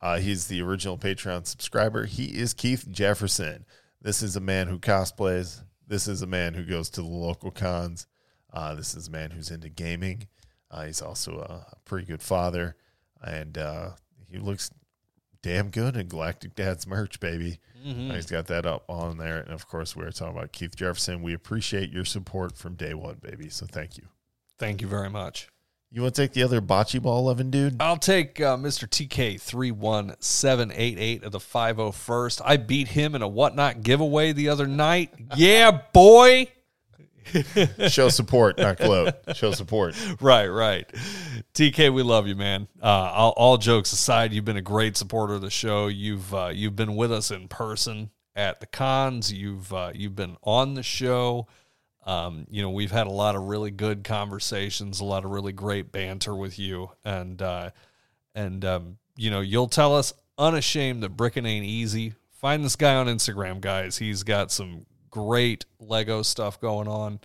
Uh, he's the original patreon subscriber. He is keith jefferson. This is a man who cosplays this is a man who goes to the local cons uh, this is a man who's into gaming uh, he's also a, a pretty good father and uh, he looks damn good in Galactic Dad's merch, baby. Uh, He's got that up on there. And of course, we are talking about Keith Jefferson. We appreciate your support from day one, baby. So thank you. Thank you very much. You want to take the other bocce ball 11, dude? I'll take uh, Mr. TK three one seven eight eight of the five oh first. I beat him in a whatnot giveaway the other night. Yeah, boy. Show support, not gloat. Show support. Right, right. TK, we love you, man. Uh, all, all jokes aside, you've been a great supporter of the show. You've uh, you've been with us in person at the cons. You've uh, you've been on the show. Um, you know, we've had a lot of really good conversations, a lot of really great banter with you, and uh, and um, you know, you'll tell us unashamed that bricking ain't easy. Find this guy on Instagram, guys. He's got some great Lego stuff going on.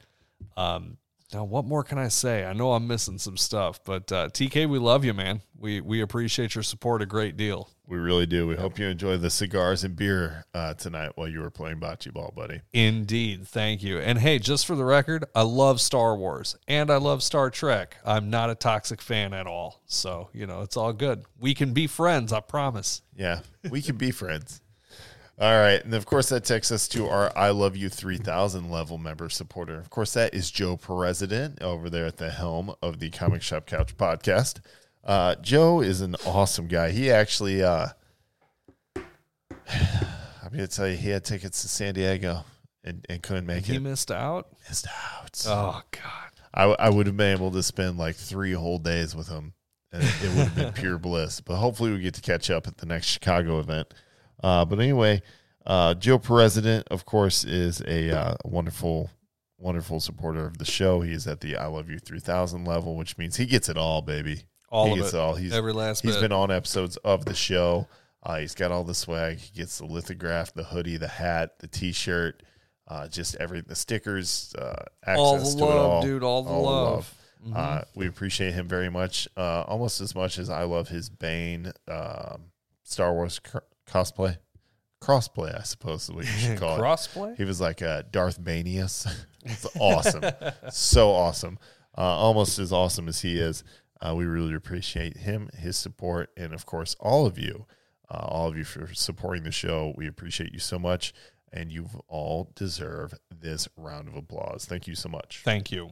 Um, now, what more can I say? I know I'm missing some stuff, but uh, TK, we love you, man. We we appreciate your support a great deal. We really do. We hope you enjoy the cigars and beer uh, tonight while you were playing bocce ball, buddy. Indeed, thank you. And hey, just for the record, I love Star Wars and I love Star Trek. I'm not a toxic fan at all, so you know it's all good. We can be friends, I promise. Yeah, we can be friends. All right. And of course, that takes us to our I Love You 3000 level member supporter. Of course, that is Joe President over there at the helm of the Comic Shop Couch podcast. Uh, Joe is an awesome guy. He actually, uh, I'm going to tell you, he had tickets to San Diego and, and couldn't make He it. He missed out. Missed out. Oh God. I, I would have been able to spend like three whole days with him, and it, it would have been pure bliss. But hopefully, we get to catch up at the next Chicago event. Uh, but anyway, uh, Joe President, of course, is a uh, wonderful, wonderful supporter of the show. He is at the I Love You 3000 level, which means he gets it all, baby. All he of gets it. all. He's Every last He's bit. been on episodes of the show. Uh, he's got all the swag. He gets the lithograph, the hoodie, the hat, the T-shirt, uh, just every the stickers, uh, access All the to it love, all. dude, all the love. Mm-hmm. Uh, we appreciate him very much, uh, almost as much as I love his Bane um, Star Wars cr- cosplay, crossplay, I suppose is what you should call it. Crossplay. He was like a Darth Manius. it's awesome. so awesome. Uh, almost as awesome as he is. Uh, we really appreciate him, his support, and of course, all of you uh, all of you for supporting the show. We appreciate you so much, and you all deserve this round of applause. Thank you so much. Thank you.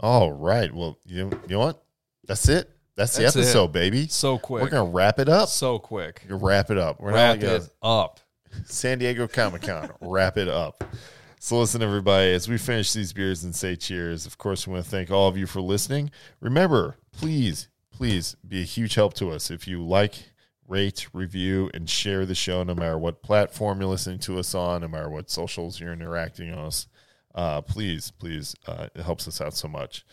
All right. Well, you, you know what? That's it. That's, That's the it. episode, baby. So quick. We're gonna wrap it up. so quick. We're wrap it up. We're Wrap like it up. San Diego Comic Con. wrap it up. So listen, everybody, as we finish these beers and say cheers, of course, we want to thank all of you for listening. Remember, please, please be a huge help to us if you like, rate, review, and share the show, no matter what platform you're listening to us on, no matter what socials you're interacting on us. Uh, please, please, uh, it helps us out so much.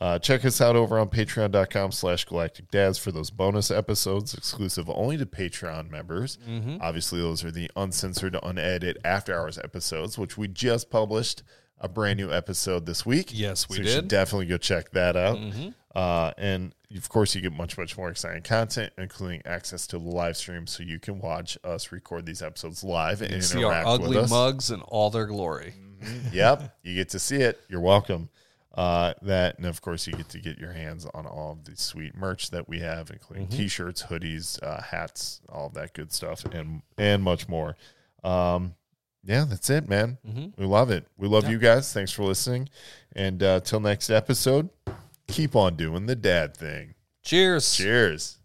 Uh, check us out over on patreon.com slash galactic dads for those bonus episodes exclusive only to patreon members Mm-hmm. obviously those are the uncensored unedited after hours episodes which we just published a brand new episode this week Yes, we so did. Mm-hmm. should definitely go check that out uh, and of course you get much much more exciting content including access to the live stream so you can watch us record these episodes live and See our interact with ugly us mugs in all their glory. yep, you get to see it. You're welcome. Uh, that and of course you get to get your hands on all of the sweet merch that we have, including t-shirts, hoodies, uh, hats, all that good stuff, and and much more. Um, yeah, that's it, man. We love it. We love you guys. Thanks for listening, and uh, till next episode, keep on doing the dad thing. Cheers. Cheers.